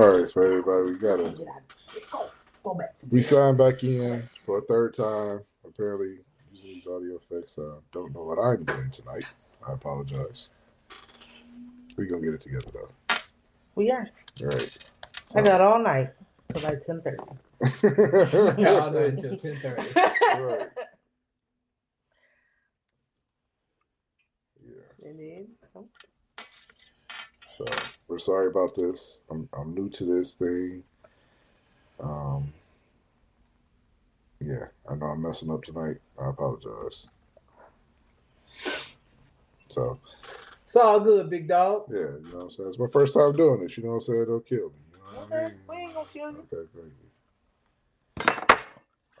All right, for everybody, we got it. Get out. Go. Go back. to We signed back in for a third time. Apparently, using these audio effects. Uh, don't know what I'm doing tonight. I apologize. We gonna get it together though. We are. All right. I got all night till like ten thirty. Yeah, I'll do it until ten thirty. right. Yeah. And then, So we're sorry about this. I'm I'm new to this thing. Um. Yeah, I know I'm messing up tonight. I apologize. So It's all good, big dog. yeah, you know what I'm saying. It's my first time doing this. You know what I'm saying? Don't kill me. You know what I okay, mean? we ain't gonna kill you. Okay, thank you.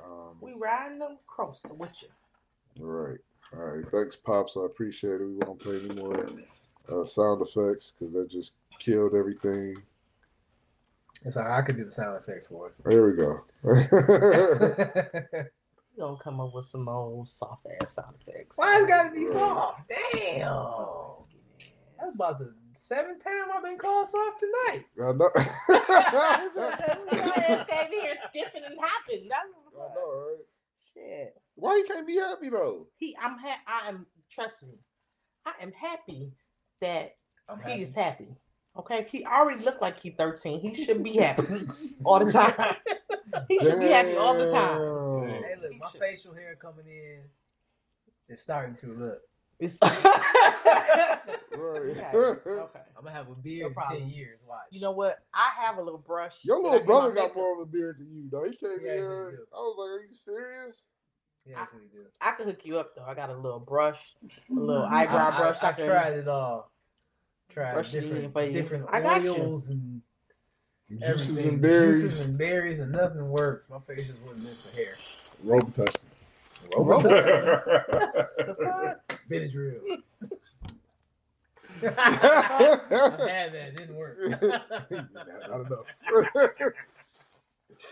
Um, We riding them coaster with you. all right, all right. Thanks, pops. I appreciate it. We won't play any more uh, sound effects because that just killed everything. It's all right. I could do the sound effects for it. There we go. it. We gonna come up with some old soft ass sound effects. Why it's gotta be soft? Damn. Let's get in. That's about the seventh time I've been called soft tonight. I know. Because came here skipping and hopping. That's I what the fuck. know, right? Shit. Why you can't be happy though? He, I'm ha- I am. Trust me, I am happy that I'm he happy. is happy. Okay, he already looked like he 13. He should be happy all the time. he should be happy all the time. Hey, look, my Shit. facial hair coming in It's starting to look. It's Okay, okay. I'm gonna have a beard No in ten years. Watch. You know what? I have a little brush. Your little brother got more of a beard than you, though. He came He here. actually. I was like, "Are you serious?" Yeah, he. I can hook you up though. I got a little brush, a little mm-hmm. eyebrow I, brush. I, I can- tried it all. Tried Brush different, for you. different I got you. oils and Juices everything. and berries. Juices and berries and nothing works. My face just wasn't meant for hair. Robitussin. The fuck? Benadryl. I had that. It didn't work. not enough.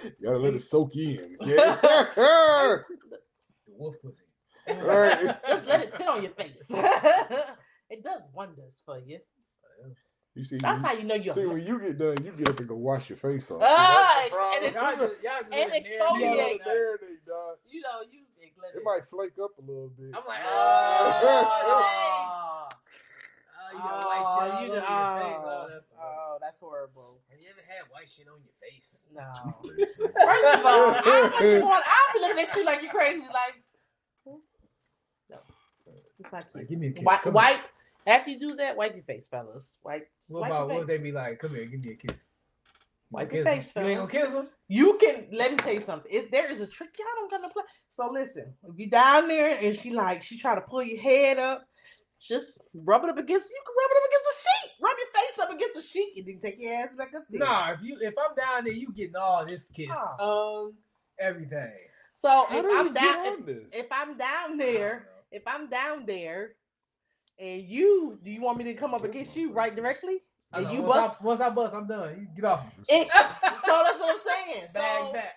you gotta let it soak in. Okay? The wolf pussy. right. Just let it sit on your face. it does wonders for you. You see, That's you, how you know you're. see when you get done, you get up and go wash your face off. Ah, See, and problem. it's- Y'all y'all And let it marinate You exfoliate. let it marinate, dog. you know you. It might flake up a little bit. I'm like, ah. Oh, ah, oh, you got white shit all you over know- your face. Oh, oh, that's oh, that's horrible. Have you ever had white shit on your face? No. First of all, I'm be going- I'll be looking at you like you're crazy. Like, no, it's not Like, give me a kiss. Wipe, Come wipe. After you do that, wipe your face, fellas. Wipe. What wipe about what would they be like? Come here, give me a kiss. Wipe your kiss face, him? You ain't fella. gonna kiss him? You can let me tell you something. If there is a trick y'all don't gonna play. So listen, if you down there and she like she try to pull your head up, just rub it up against you can rub it up against a sheet. Rub your face up against a sheet and then take your ass back up there. Nah, if you if I'm down there, you getting all this kiss, tongue, everything. So How if I'm down if, if I'm down there, if I'm down there and you do you want me to come up against you right directly? And know, you once bust I, once I bust, I'm done. You get off it, so that's what I'm saying. So Bag back.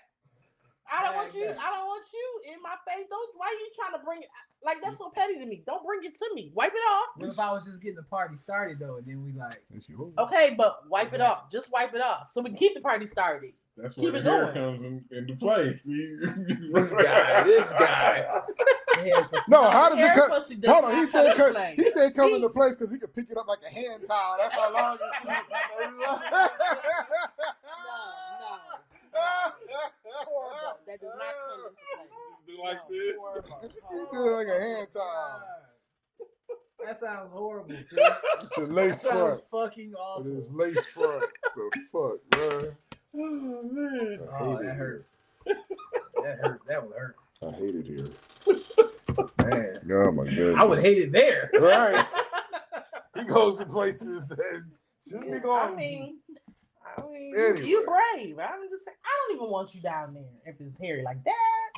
I don't want you. back. I don't want you in my face. Don't. Why are you trying to bring it? Like that's so petty to me. Don't bring it to me. Wipe it off. What if I was just getting the party started though, and then we like, Okay, but wipe it off. Just wipe it off so we can keep the party started. That's Keep where it the hair going. comes in, into play. See, This guy, this guy. Yeah, No, how does it Hair come? pussy Hold on, he said come cut, he said come He- into place because he could pick it up like a hand towel. That's how long Horrible. That does not come into play. Do like No, this. horrible. He do like a oh, hand towel. That sounds horrible. See? It's a That lace sounds front. fucking It awful. is lace front. the fuck, oh, man? Oh man. I Oh, that it hurt. That hurt. That would hurt. I hate it here. Man, Oh my goodness. I would hate it there. Right. He goes to places that shouldn't be going. I mean, I mean, Anyway. you brave. I'm just saying. I don't even want you down there if it's hairy like that.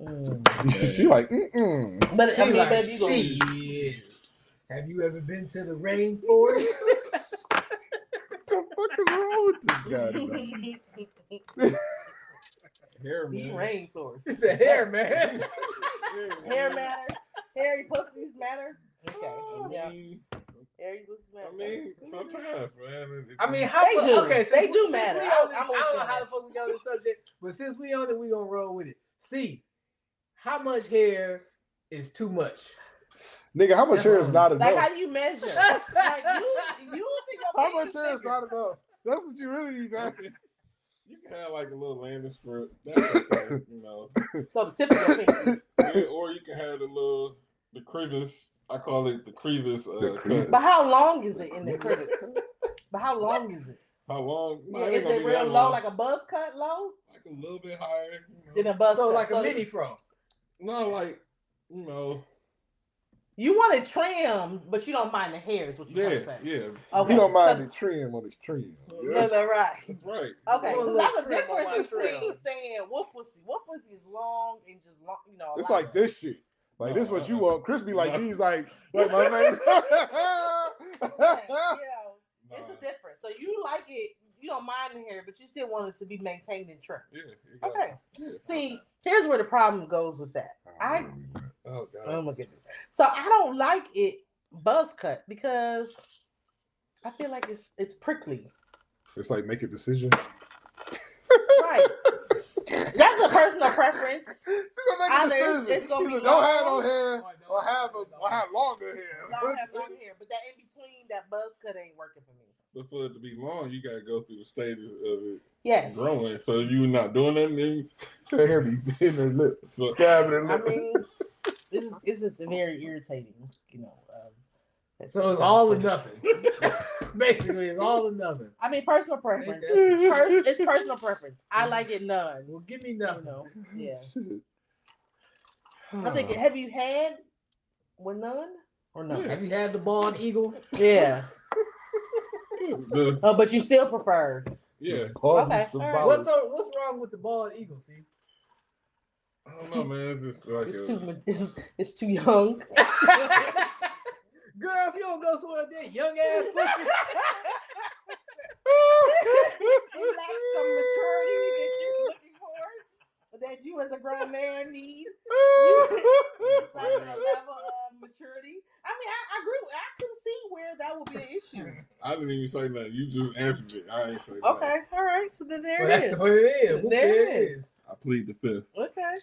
Mm. she like, mm-mm. But She I mean, like, baby, you gonna- shit. Have you ever been to the rainforest? What the fuck is wrong with this guy tonight? Hair He rainforest. it's a hair, man. Hair matters. Hairy pussies matter. Okay. I Yeah. mean, Harry pussy matter. I mean, sometimes, man. I mean, how They fu- do. okay? They do since matter. We I- on this, I, I'm don't know how the fuck we got on this subject, but since we on it, we gonna roll with it. See, how much hair is too much? Nigga, how much That's hair is I'm- not Like enough? how you measure? like you, using your How much hair is not enough? That's what you really need. man. You can have like a little landing strip. That's okay, you know. So the tip of your. Yeah, or you can have the little the crevice. I call it the crevice. Uh, The crevice. But how long is it in the crevice? But how long is it? How long? No, Yeah, is it be real that low, long. like a buzz cut low? like a little bit higher? You Than know? a buzz So cut. like a mini fro. No, like you know. You want it trimmed, but you don't mind the hair. Is what you're Yeah, trying to say? yeah. Okay. You don't mind the trim on his trim. No, no, right. That's right. Okay, Put because that's a trim on my difference between trim. saying wolf pussy. Wolf pussy is long and just long, you know. It's like this shit. Like this what you Uh-uh. want. Crispy like No. these like like my face. Yeah, yeah, it's a difference. So you like it, you don't mind the hair, but you still want it to be maintained and trimmed. Yeah. Okay. it. Yeah. See, here's where the problem goes with that. I Oh god. oh my goodness. So I don't like it buzz cut because I feel like it's it's prickly. It's like make a decision. Right. That's a personal preference. She's gonna make a it's- decision. it's gonna She's be like, don't have no hair oh, or have a, or have longer hair. don't have long hair, but that in between, that buzz cut ain't working for me. But for it to be long, you gotta go through the stages of it Yes. growing. So you not doing that, then Her hair be hitting her lip, so stabbing her I lip. mean, this is this is very irritating, you know. Um, So it's all or nothing. Basically, it's all or nothing. I mean, personal preference. Pers- it's personal preference. I like it none. Well, give me You know, yeah. I'm thinking, have you had with none or no? Have you had the bald eagle? Yeah. Oh, but you still prefer. yeah. Okay, these all right. symbolics. What's so, What's wrong with the bald eagle? See, I don't know, man. It's just like It's a, too. It's, it's too young. girl, if you don't go somewhere with that young ass pussy, it lacks some maturity that you're looking for, that you as a grown man need. It's like a level of maturity. I I, I agree. With, I can see where that would be an issue. I didn't even say that. You just answered it. I ain't say that. Okay, all right. So then there well, it that's is. what it is. Whoop, There there it it is. I plead the fifth. Okay.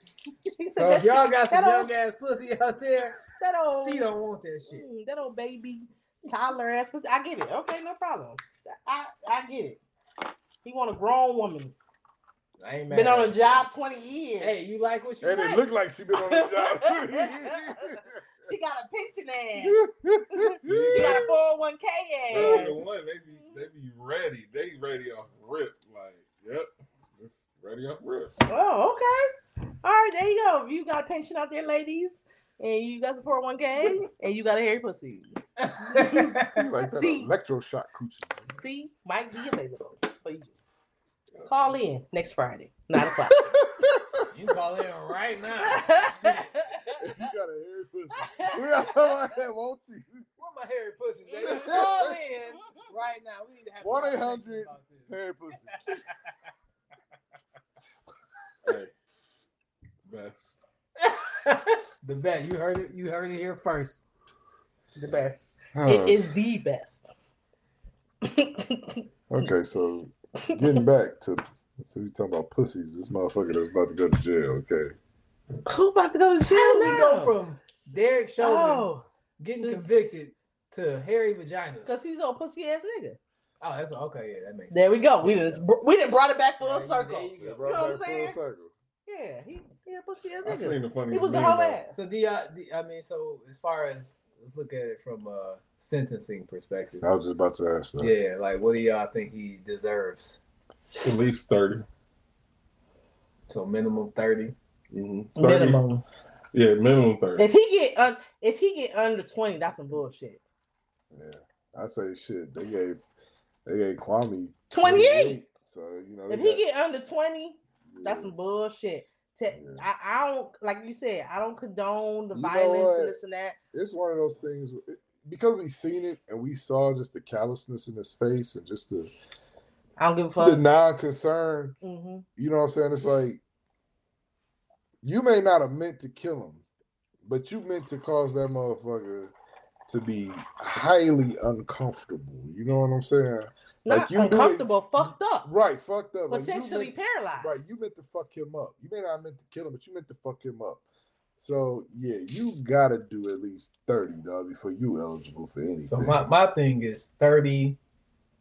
He said So that if y'all shit- got some that young ass pussy out there, that old, C don't want that shit. mm, that old baby toddler ass pussy. I get it. Okay, no problem. I I get it. He want a grown woman. I ain't mad. Been on a job twenty years. Hey, you like what you And like? it looked like she been on a job. she got a pension ass. She got a four hundred one k ass. the oh one they be they be ready. They ready off rip. Like, yep, it's ready off rip. Oh, okay. All right, there you go. If you got a pension out there, ladies, and you got support oh one K, and you got a hairy pussy, You like that See? electroshock coochie. see, might be available for you. Call in next Friday, nine o'clock. you call in right now. If you got a hairy pussy, we got somebody that wants you. Where my hairy pussies at? You Call in right now. We need to have 1-800 conversation about this. Hairy pussy. Hey, best. the best. You heard it. You heard it here first. the best. Uh, It is the best. Okay, so getting back to so we talking about pussies. This motherfucker that's about to go to jail. Okay, Who about to go to jail How did we now? go from Derek Chauvin oh, getting to- convicted to hairy vaginas? because he's a pussy ass nigga. Oh, that's okay. Yeah, that makes sense. There we go. We didn't we didn't brought it back full There you- circle. there you Yeah, go. brought You know what I'm full saying? circle. Yeah, he he a pussy ass I nigga. seen the funny. He was a meme, whole ass. So do y'all? do- I mean, so as far as let's look at it from a sentencing perspective. I was just about to ask that. Yeah, like what do y'all think he deserves? At least 30. So minimum thirty. Mm-hmm. 30. Minimum. Yeah, minimum 30. If he get un- if he get under twenty, that's some bullshit. Yeah, I say shit. They gave they gave Kwame Twenty eight. So you know, If they he get under twenty, that's some bullshit. Te- Yeah. I, I don't like you said. I don't condone the You violence and this and that. it's one of those things because we seen it and we saw just the callousness in his face and just the I don't give a fuck. the non-concern. hmm You know what I'm saying? It's like you may not have meant to kill him, but you meant to cause that motherfucker to be highly uncomfortable. You know what I'm saying? Not Like, you do it- uncomfortable, fucked up, Right, fucked up. Like, potentially meant- paralyzed. Right, you meant to fuck him up. You may not meant to kill him, but you meant to fuck him up. So yeah, you gotta do at least thirty, dog, before you eligible for anything. So my, my thing is 30,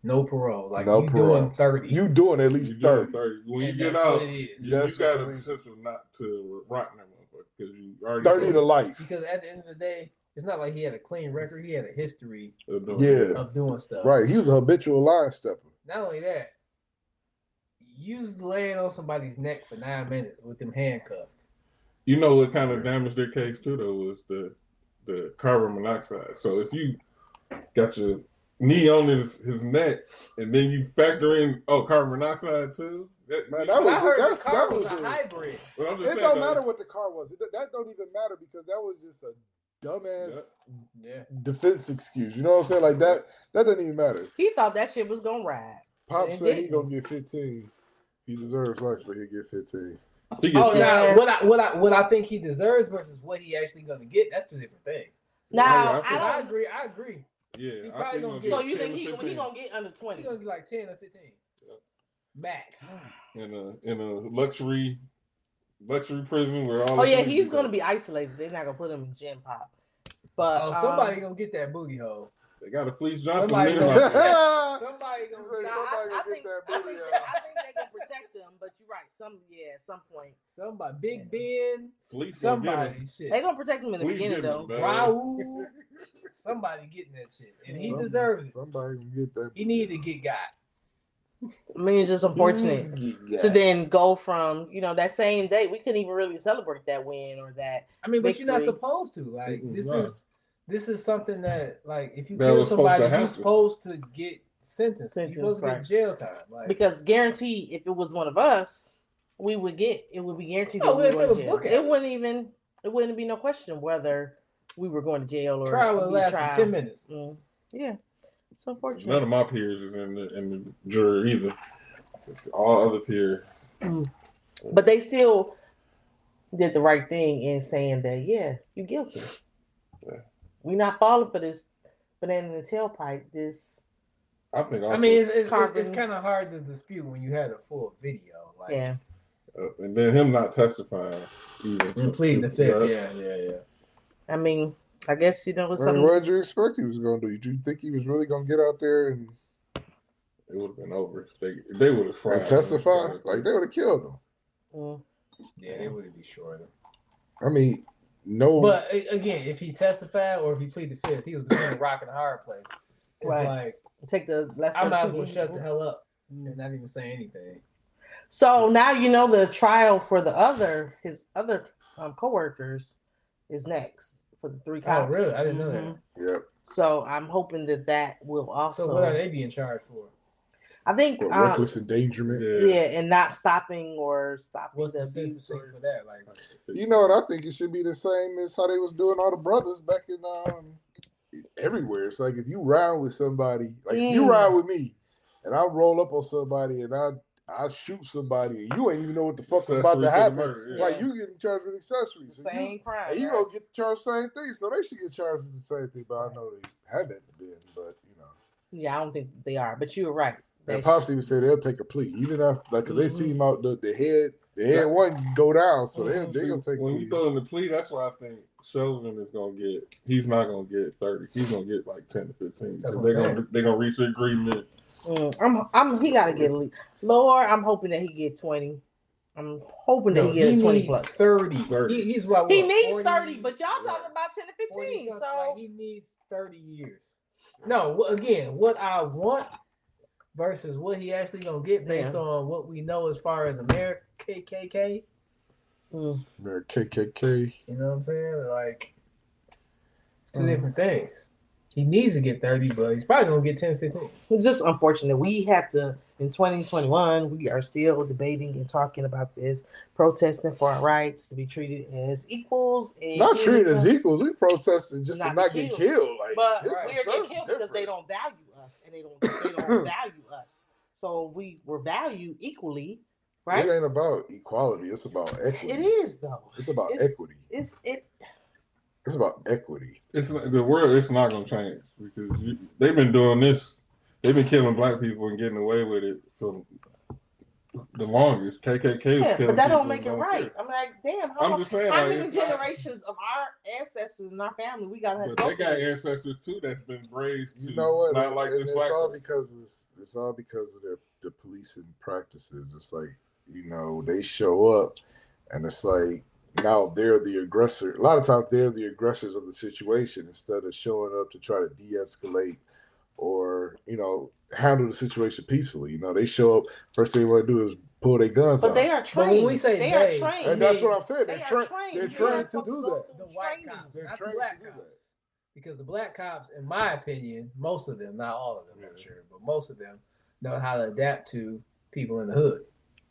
no parole. Like No you parole. doing 30. you doing at least doing thirty. 30. When you get out, what you, you got just a what potential not to rock that motherfucker because you already Thirty to life. Because at the end of the day, it's not like he had a clean record. He had a history of doing Yeah. of doing stuff. Right. He was a habitual line stepper. Not only that, you was laying on somebody's neck for nine minutes with them handcuffed. You know what kind of damaged their case too though was the the carbon monoxide. So if you got your knee on his his neck and then you factor in oh carbon monoxide too, that, Man, that was I heard that's, the car that was, was a a- hybrid. but It saying, don't though, matter what the car was. It, that don't even matter because that was just a dumbass Yeah. defense excuse. You know what I'm saying? Like that. That doesn't even matter. He thought that shit was gonna ride. Pop It said he didn't. gonna get 15. He deserves life, but he'll get 15. he gets Oh, that. now Yeah. what I what I what I think he deserves versus what he actually gonna get, that's two different things. Now, I Because I I, agree, I agree. Yeah, He I probably think gonna get- So you think he to he gonna get under He's twenty? gonna get like ten or fifteen. Yep. Max. in a in a luxury luxury prison where all Oh yeah, he's you gonna got. be isolated. They're not gonna put him in gym pop. But Oh, um, somebody gonna get that booty hole. They got a Fleece Johnson. Somebody nigga gonna- Somebody You gonna say nah, get somebody I, gonna I get think that I think, out. they, I think they can protect him. But you're right. Some yeah, at some point somebody. Big Ben. Fleece Somebody. Shit. they gonna protect him in the Fleece beginning get though. him. Raul. Somebody getting that shit, and he Some- deserves it. Somebody can get that. He needed to get got. I mean, it's just unfortunate to then go from you know that same day. We couldn't even really celebrate that win or that. I mean, but you're not supposed to. Like Mm-mm, this nah. is this is something that like if you That kill was supposed somebody, you're supposed to get sentenced. Sentence, you're supposed to get jail time. Like Because guaranteed, if it was one of us, we would get it. Would be guaranteed Oh, that we they'd were fill in a jail. book at It wouldn't even. It wouldn't be no question whether we were going to jail or trial will be last trial. ten minutes. Mm, yeah, it's unfortunate. None of my peers is in the in the jury either. It's- it's all other peers. But they still did the right thing in saying that, yeah, you're guilty. Yeah. We're not falling for this banana in the tailpipe. This, I think. Also, I mean, it's, it's, it's, Carbon. kind of hard to dispute when you had a full video. Like, yeah. uh, and then him not testifying either. and pleading the fifth. Yeah, yeah, yeah. I mean, I guess you know it's What, something. what did you expect he was gonna do? Did you think he was really gonna get out there and, It would have been over they they would have fried. and him. Like they would have killed him. Mm, Yeah, they would be short. I mean, no. But again, if he testified or if he pleaded the fifth, he was between a rock and a hard place. It's Right. like take the lesser. I might as of well shut the hell up and not even say anything. So now you know the trial for the other his other um, coworkers is next for the three Oh, cops. really? I didn't know that. Mhm. Yep. So I'm hoping that that will also. So what are they being charged for? I think What, um, reckless endangerment. Yeah. yeah, and not stopping or stopping What's the the abuse. sentencing for that? Like, You know what? I think it should be the same as how they was doing all the brothers back in um everywhere. It's like if you ride with somebody, like if you Mm. ride with me, and I roll up on somebody and I I shoot somebody and you ain't even know what the fuck is about to to happen. murder, yeah. Right, you getting charged with accessories. And you- same crime. And you right? gonna get charged same thing, so they should get charged with the same thing. But I know they haven't been. But you know, Yeah, I don't think they are, but you're right. They and pops even say they'll take a plea, even after like 'cause they see him out the, the head, the head one go down, so they Mhm. they gonna take when you throw in the plea, that's why I think Sheldon is gonna get. He's not gonna get thirty. He's gonna get like ten to fifteen. That's they're gonna they're gonna reach an agreement. Mm, I'm, I'm, he got to get a lead. Lord, I'm hoping that he get 20. I'm hoping that he get he 20 needs plus. 30. 30. He, he's what, He what, needs 40? 30, but y'all Right. talking about 10 to 15. So like, he needs 30 years. No, again, what I want versus what he actually gonna get based Yeah. on what we know as far as America KKK. mm, They're KKK. You know what I'm saying? Like it's 2 Mhm. different things. He needs to get 30, but he's probably gonna get 10, 15. it's just unfortunate. We have to, in 2021, we are still debating and talking about this, protesting for our rights to be treated as equals. And Not treated as equals. We protested just Not to not be get killed. killed. Like, But this we are getting something killed because they don't value us and they don't, they don't value us. So we were valued equally, right? It ain't about equality. It's about equity. It is though. It's about It's- equity. It's it. It's about equity. It's not, the world. It's not gonna change because you, they've been doing this. They've been killing black people and getting away with it for the longest. KKK was Yeah, killing but that don't make it right. care. I'm like, damn, how, I'm mu- just saying, how like, many it's not- generations of our ancestors and our family we gotta But they got ancestors too that's been raised to You know what? not like And this it's black all person. because it's it's all because of their the policing practices. It's like you know they show up, and it's like now they're the aggressor. A lot of times they're the aggressors of the situation instead of showing up to try to de-escalate or you know handle the situation peacefully. You know they show up. First thing they want to do is pull their guns But out. they are But trained. when we say they, they, are trained. and that's what I'm saying. they They're, are tra- trained. they're You're trained to do that. the white cops, They're not trained the black to do that. cops. Because the black cops, in my opinion, most of them, not all of them, I'm sure, but most of them know how to adapt to people in the hood.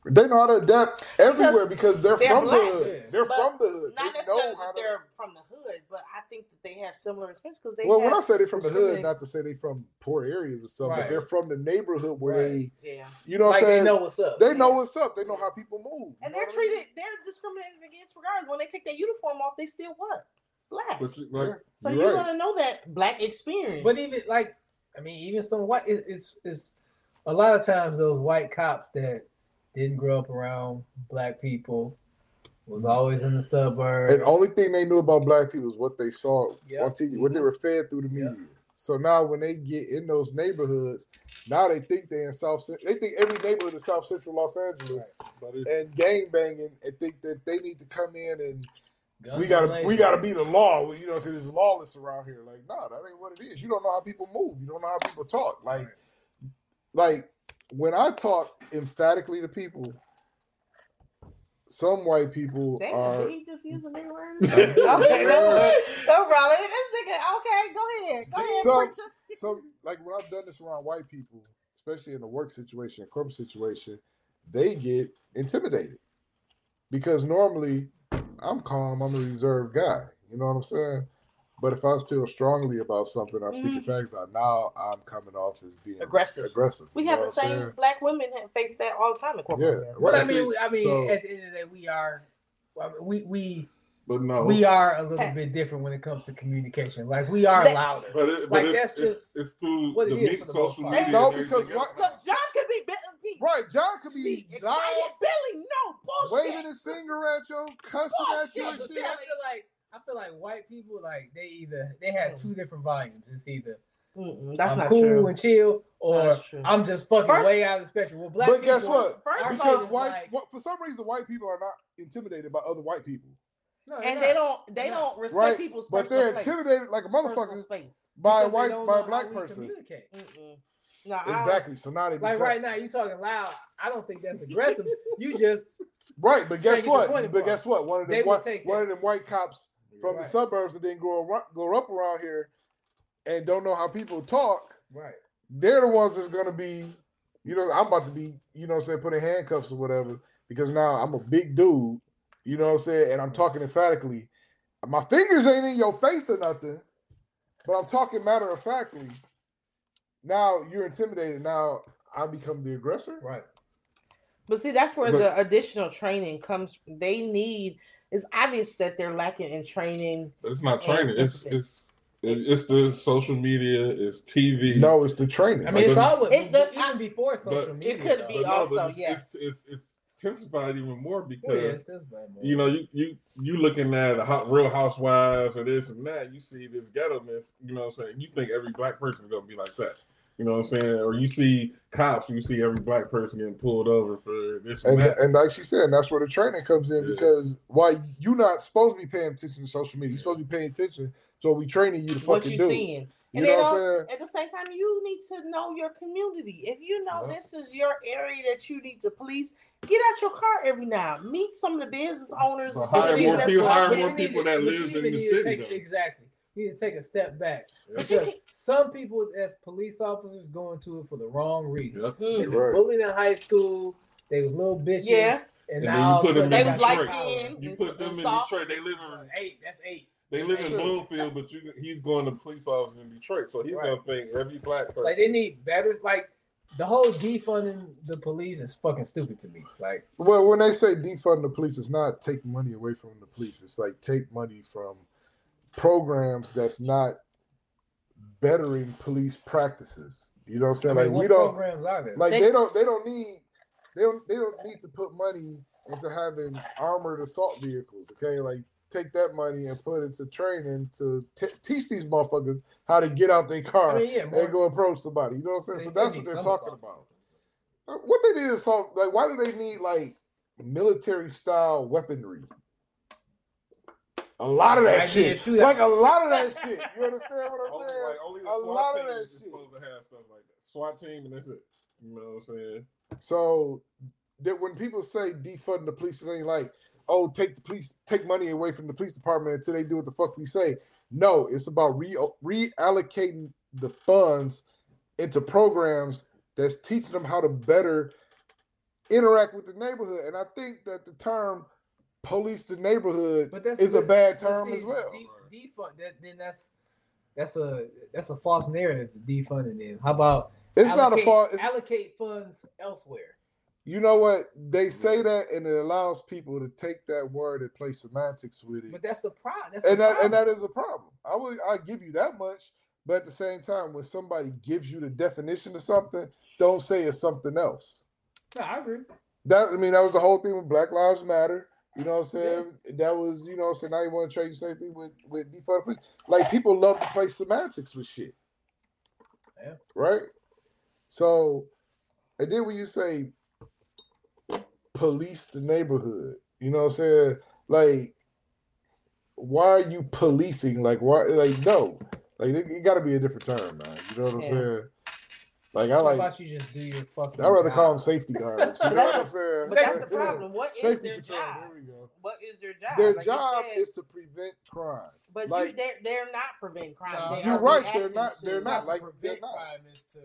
They know how to adapt everywhere because, they're, they're from black, the hood. They're But from the hood. Not They necessarily know how that they're from the hood, but I think that they have similar experiences because they Well, have, when I say they're from the hood, not to say they're from poor areas or something, but they're from the neighborhood where Right. yeah, they, you know, what I'm saying they know what's up. They know what's up. They know how people move. and they're what I mean? treated, they're discriminated against regardless. When they take their uniform off, they still what black. But you, like, so you're you're right. gonna know that black experience. But even like, I mean, even some white, it, it's it's a lot of times those white cops that didn't grow up around black people was always in the suburbs. And the only thing they knew about black people is what they saw Yeah. on TV, what they mm-hmm. were fed through the media. So now when they get in those neighborhoods, now they think they're in South. They think every neighborhood in South Central Los Angeles it's, and gang banging, and think that they need to come in and Guns we gotta we gotta be the law, you know, because it's lawless around here. Like, no, that ain't what it is. You don't know how people move. You don't know how people talk. Like, Right. like when I talk emphatically to people, some white people Damn, are. did he just use a nigga word? okay, no, no problem. This nigga, okay, go ahead, go ahead, So- preacher. so like when I've done this around white people, especially in a work situation, a corporate situation, they get intimidated because normally I'm calm, I'm a reserved guy. You know what I'm saying? But if I feel strongly about something, I speak Mhm. emphatically about. Now I'm coming off as being Aggressive. Aggressive. We have the same saying? black women have faced that all the time in corporate Yeah, America. But I mean, I mean, So- at the end of the day, we are, we we but no, we are a little bit different when it comes to communication. Like we are That- louder. but, it, but like, it's, that's it's, just it's through what the it is the social media. No, because what- Look, John could be. Be, Right, John could be be loud, Billy, no bullshit. waving his finger at you, cussing at you and But see, shit. Like I feel like white people like they either they have hmm. two different volumes. It's either Mm-mm, that's I'm not cool true. and chill, or I'm just fucking First- way out of the spectrum. Well, black But guess what? First our of shit Because white, like- what, for some reason, white people are not intimidated by other white people. No, and not. they don't they No. don't respect Right, people's but they're place. intimidated like a motherfucker space. by a white by a black person. No, Exactly. So now they Like right now, you talking loud. I don't think that's aggressive. you just right. But guess Trying to get what? But guess what? One of them will white, one of them white cops from the suburbs that didn't grow up, grow up around here and don't know how people talk. right. They're the ones that's gonna be, you know, I'm about to be, you know, what I'm saying, put in handcuffs or whatever because now I'm a big dude. You know what I'm saying? And I'm talking emphatically. My fingers ain't in your face or nothing, but I'm talking matter of factly. Now you're intimidated. Now I become the aggressor. Right. But see, that's where But- the additional training comes. They need. It's obvious that they're lacking in training. But it's not training. It's it's it's the social media. It's TV. No, it's the training. I mean, it's Like, all it- the- even before social media. It could though. be no, also, but it's, yes. it's, it's, it's intensified even more because yes, that's you know you you you looking at a hot, Real Housewives or this and that. You see this ghetto-ness. You know what I'm saying? You think every black person is gonna be like that. You know what I'm saying? Or you see cops. You see every black person getting pulled over for this and, And, and like she said, that's where the training comes in Yeah. because why you're not supposed to be paying attention to social media. You're supposed to be paying attention. So we training you to What fucking you do. seeing? You And know what I'm saying? at the same time, you need to know your community. If you know Yeah. this is your area that you need to police, get out your car every now. Meet some of the business owners. But some hire more people- going- hire But more people to- that lives in the city, take- Exactly. You need to take a step back. Yeah. Because some people, as police officers, go into it for the wrong reason. Yep. They Mm. were Right. bullied in high school. They was little bitches. Yeah. And, And then now you all of a put them sudden in They they was got light You and- put them in soft. Detroit. They live in Eight. That's eight. they live in Bloomfield, but you, he's going to police officer in Detroit, so he's Right. gonna think every black person. Like they need better. Like the whole defunding the police is fucking stupid to me. Like Well, when they say defund the police, it's not take money away from the police. It's like take money from programs that's not bettering police practices. You know what I'm I saying? mean, like what we don't programs are there? like They- they, don't they don't need they don't they don't need to put money into having armored assault vehicles. Okay, like take that money and put it into training to t- teach these motherfuckers how to get out their car I mean, yeah, more, and go approach somebody. You know what I'm saying? They So that's what they're talking assault. about. What they need is assault. Like, why do they need like military style weaponry? A lot of that yeah, shit. shoot Like a lot of that shit. You understand what I'm Only, saying? like, only the A SWAT lot of team that is shit. supposed to have stuff like that. SWAT team and that's it. You know what I'm saying? So that when people say defund the police, it ain't like, oh, take the police, take money away from the police department until they do what the fuck we say. No, it's about re- reallocating the funds into programs that's teaching them how to better interact with the neighborhood. And I think that the term police the neighborhood but that's is a but- bad term see, as well. De- defund that then that's that's a that's a false narrative. Defunding then. How about It's not a allocate- fault. It's, allocate funds elsewhere? you know what? They say that and it allows people to take that word and play semantics with it. But that's the problem. That's and the that and that is a problem. I will I give you that much, but at the same time, when somebody gives you the definition of something, don't say it's something else. No, I agree. That I mean, that was the whole thing with Black Lives Matter. You know what I'm saying? That was, you know what I'm saying? Now you want to trade the same thing with, with defund the police. Like people love to play semantics with shit. Yeah. Right? So and then when you say police the neighborhood, you know what I'm saying? Like, why are you policing? Like, why like no. Like it, it gotta be a different term, man. You know what I'm Yeah. saying? Like I like. How like about you just do your fucking? I'd rather call them safety guards. You But know that's what I'm saying? But that's the problem. What is Safety their patrol, job? There we go. What is their job? Their Like job said, is to prevent crime. But like- you, they're they're not preventing crime. No, they You're right, they're not- they're not. to like, prevent they're not. crime is to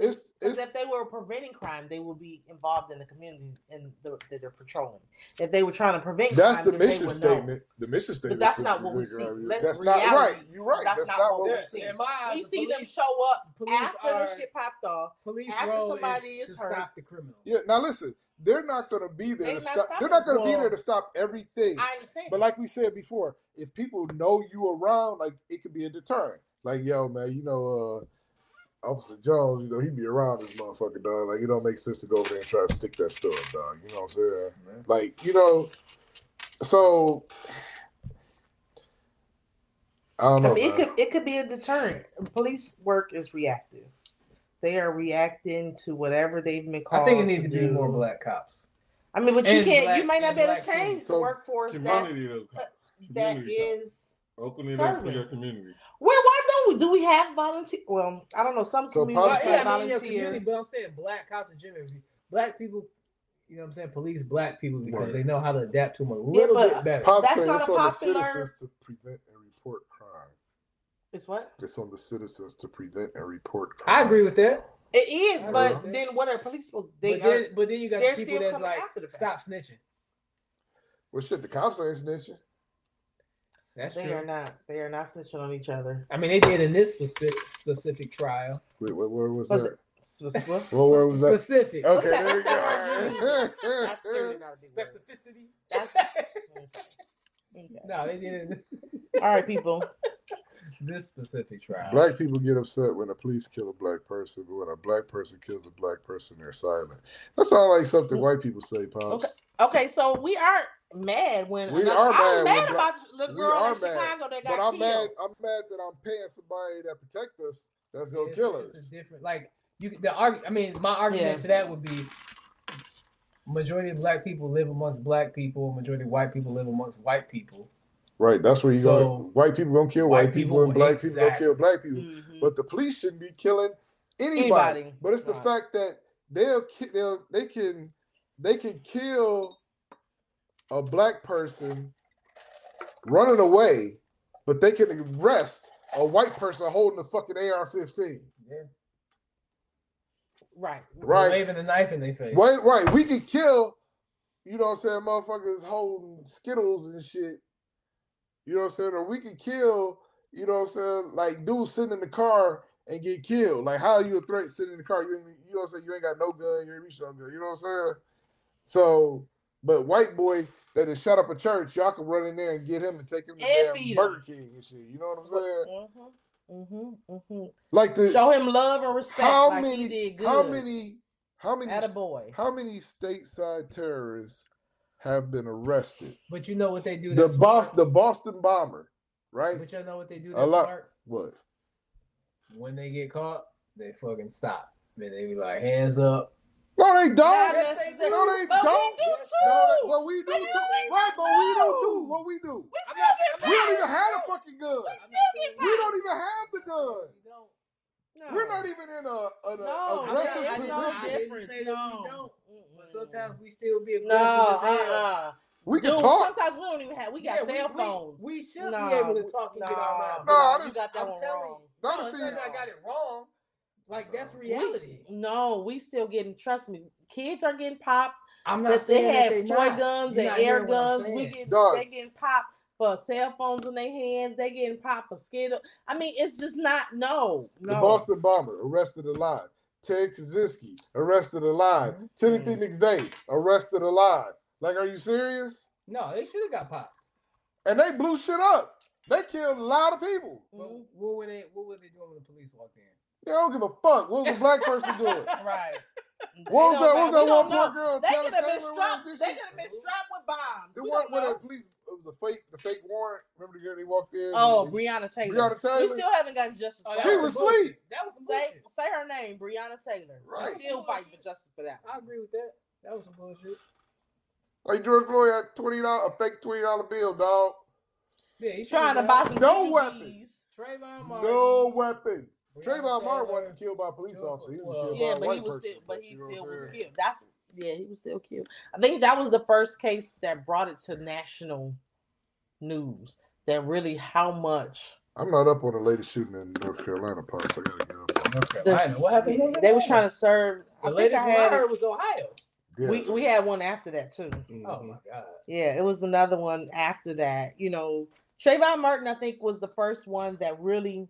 It's it's if they were preventing crime, they would be involved in the community and the, that they're patrolling. If they were trying to prevent that's crime, the then they mission would know. statement. The mission statement. that's not what we prevent see. crime. That's That's not reality. right. You're right. That's That's, not not what what we we see. see. In my eyes, We the see them show up police after are- the shit popped off. Police After somebody is, is to hurt. stop the criminal. Yeah. Now listen, they're not going to be there they to stop. They're not going to be there to stop everything. I understand. But like we said before, if people know you around, like it could be a deterrent. Like yo, man, you know, uh, Officer Jones, you know, he'd be around this motherfucker, dog. Like it don't make sense to go over there and try to stick that store, up, dog. You know what I'm saying? Man. Like you know, so I don't I know. mean, it could it could be a deterrent. Police work is reactive. They are reacting to whatever they've been called. I think it needs to do. be more black cops. I mean, but you can't. black- you might not be able to change cities. the So, workforce that's, Community though. that Community. Open it up for serving. your community. Well, why don't we? Do we have volunteer? Well, I don't know. Some So communities Well, yeah, I mean, your volunteer. community, but I'm saying black cops in general. Black people, you know what I'm saying? Police black people because Right. they know how to adapt to them a little but- bit better. Pop That's said not it's a on the citizens to prevent and report crime. It's what It's on the citizens to prevent and report crime. I agree with that. it is, I but then what are police supposed? They but, are. then, but then you got the people that's like, after the fact. stop snitching. Well, shit, the cops ain't snitching. That's They true. are not. They are not snitching on each other. I mean, they did in this specific specific trial. Wait, wait where was Was that? it- Sp- what? Well, where was that? Specific. Okay, that- there we what's that word you go. used? That's clearly not a big word. Specificity. That's no, they didn't. All right, people. this specific trial. Black people get upset when the police kill a black person, but when a black person kills a black person, they're silent. That sounds like something white people say, pops. Okay. Okay, so we aren't mad when We another- are I'm mad mad about the we girl are in mad, Chicago that got But I'm killed. mad. I'm mad that I'm paying somebody that protect us. That's gonna It's- kill it's us. a different, like you. The arg- I mean, my argument Yeah. to that would be: majority of black people live amongst black people. Majority of white people live amongst white people. Right. That's where you So, go. White people gonna kill white, white people, people- and black people gonna kill black people. Mhm. But the police shouldn't be killing anybody. Anybody. But it's the Right. fact that they'll they'll they can they can kill a black person running away, but they can arrest a white person holding a fucking AR-15. Yeah, right. Right. waving the knife in their face. Right, right. We can kill, you know what I'm saying, motherfuckers holding Skittles and shit. You know what I'm saying? Or we can kill, you know what I'm saying, like dudes sitting in the car and get killed. Like how are you a threat sitting in the car? You you know what I'm saying? You ain't got no gun, you ain't reaching no gun. You know what I'm saying? So But white boy that has shut up a church, y'all can run in there and get him and take him to And damn feed Burger. King and shit. You know what I'm saying? Mm-hmm, mm-hmm, mm-hmm. Like the Show him love and respect. how like many he did good. how many how many At a boy. how many stateside terrorists have been arrested? But you know what they do? The that's Boston smart? the Boston bomber, right? But you know what they do? A That's lot. smart. What? When they get caught, they fucking stop. Man, they be like, hands up. No, they don't. Not Yes, they necessarily. No, they but don't. We do too. No, that, but we do But too. you ain't Right, but we do too. too. What we do? we still not- get We don't even have a fucking gun. We still get We don't even have the gun. We don't. No. We're not even in a an No, a- I'm aggressive not- I it's didn't- no I position. didn't say that we don't. But sometimes we still be No, aggressive as hell. uh-uh. We can Dude, talk. Sometimes we don't even have. We got Yeah, cell we- phones. We, we should No, be able to talk and no, get our mouth. No, no, I you just- got that I'm one telling wrong. No, No, see, I got it wrong. Like that's No. reality. No, we still getting. Trust me, kids are getting popped. I'm not Because they saying that have toy not. guns You're and air hearing what I'm guns. We get they getting popped for cell phones in their hands. They getting popped for skittle. I mean, it's just not. No, no. The Boston bomber arrested alive. Ted Kaczynski arrested alive. Mhm. Timothy McVeigh arrested alive. Like, are you serious? No, they should have got popped. And they blew shit up. They killed a lot of people. But Mhm. what were they? What were they doing when the police walked in? They don't give a fuck. What was the black person doing? Right. What was that? What was that one poor girl? They could have been strapped. They could have been strapped with bombs. The We one don't where know. the police it was a fake, the fake warrant. Remember the girl they walked in? Oh, and- Breonna Taylor. Breonna Taylor. We still haven't gotten justice. Oh, for that She was some asleep. That was Say say her name, Breonna Taylor. Right. We still fighting for justice for that. I agree with that. That was some bullshit. Like George Floyd had twenty dollar a fake twenty dollar bill, dog. Yeah, he's Trying to buy some No TVs. weapon. Trayvon Martin. No weapon. Breonna Trayvon Martin wasn't killed by a police George officer. He was Floyd. killed Yeah, by a but white he was person. still, but he you know what still was killed. That's yeah, he was still killed. I think that was the first case that brought it to national news. That really how much I'm not up on the latest shooting in North Carolina, pops. I gotta get up on. North the, What happened? in they was trying to serve. The I think latest I had heard it, was Ohio. Yeah. we we had one after that too. Mm-hmm. Oh my god. Yeah, it was another one after that. You know, Trayvon Martin, I think, was the first one that really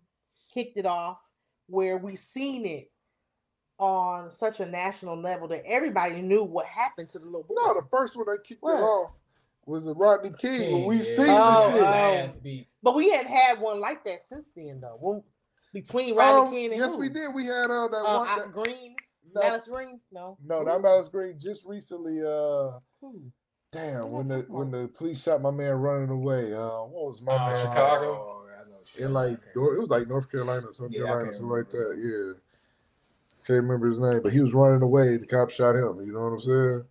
kicked it off, where we seen it on such a national level that everybody knew what happened to the little boy. no, the first one that kicked What? it off was the Rodney King. when we yeah. seen Oh, the shit. Ass beat. but we hadn't had one like that since then, though. When, between Rodney Um, King and yes, who? we did. We had uh, that Uh, one. Al That, Green, no, Malice Green, no. no, not Malice Green. Just recently, uh, Who? damn, when the when the police shot my man running away. Uh, what was my Oh, man? Chicago? I know. in like it was like North Carolina or South Yeah, Carolina, can't something like that. remember. Yeah, can't remember his name, but he was running away. The cop shot him. You know what I'm saying?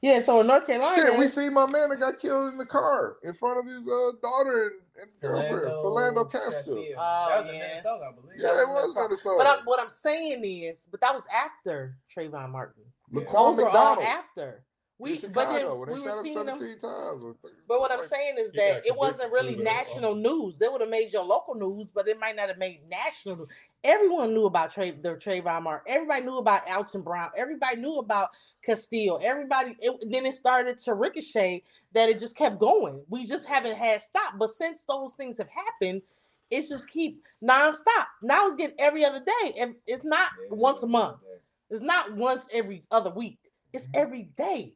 Yeah, so in North Carolina, Shit, we see my man that got killed in the car in front of his uh, daughter and, and girlfriend, Philando Castile. Castile. Oh, that was in yeah. Minnesota, I believe. Yeah, it was Minnesota. but I'm, what I'm saying is, but that was after Trayvon Martin. Yeah. Laquan Those are all McDonald. after. We, in but then when we were shot him seeing them. times. or But what I'm saying is He got that it wasn't really too, though. national news. They would have made your local news, but it might not have made national news. Everyone knew about Trey, the Trayvon Martin. Everybody knew about Alton Brown. Everybody knew about Castile. Everybody. It, then it started to ricochet that it just kept going. We just haven't had stop. But since those things have happened, it's just keep nonstop. Now it's getting every other day. and It's not Yeah, once a month. It's not once every other week. It's Mhm. every day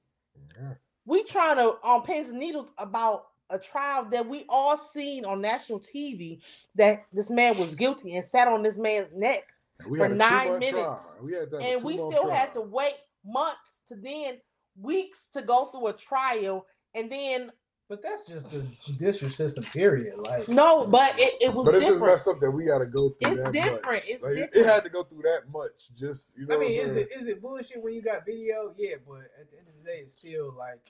Yeah. we trying to um, on pins and needles about a trial that we all seen on national TV that this man was guilty and sat on this man's neck, for nine minutes. trial. We and we still had to wait months to then weeks to go through a trial, and then But that's just the judicial system, period. Like no, but it, it was But it's just different. messed up that we got to go through It's that different. much. It's Like, it- It had to go through that much. Just you know. I mean, what is saying? it is it bullshit when you got video? Yeah, but at the end of the day, it's still like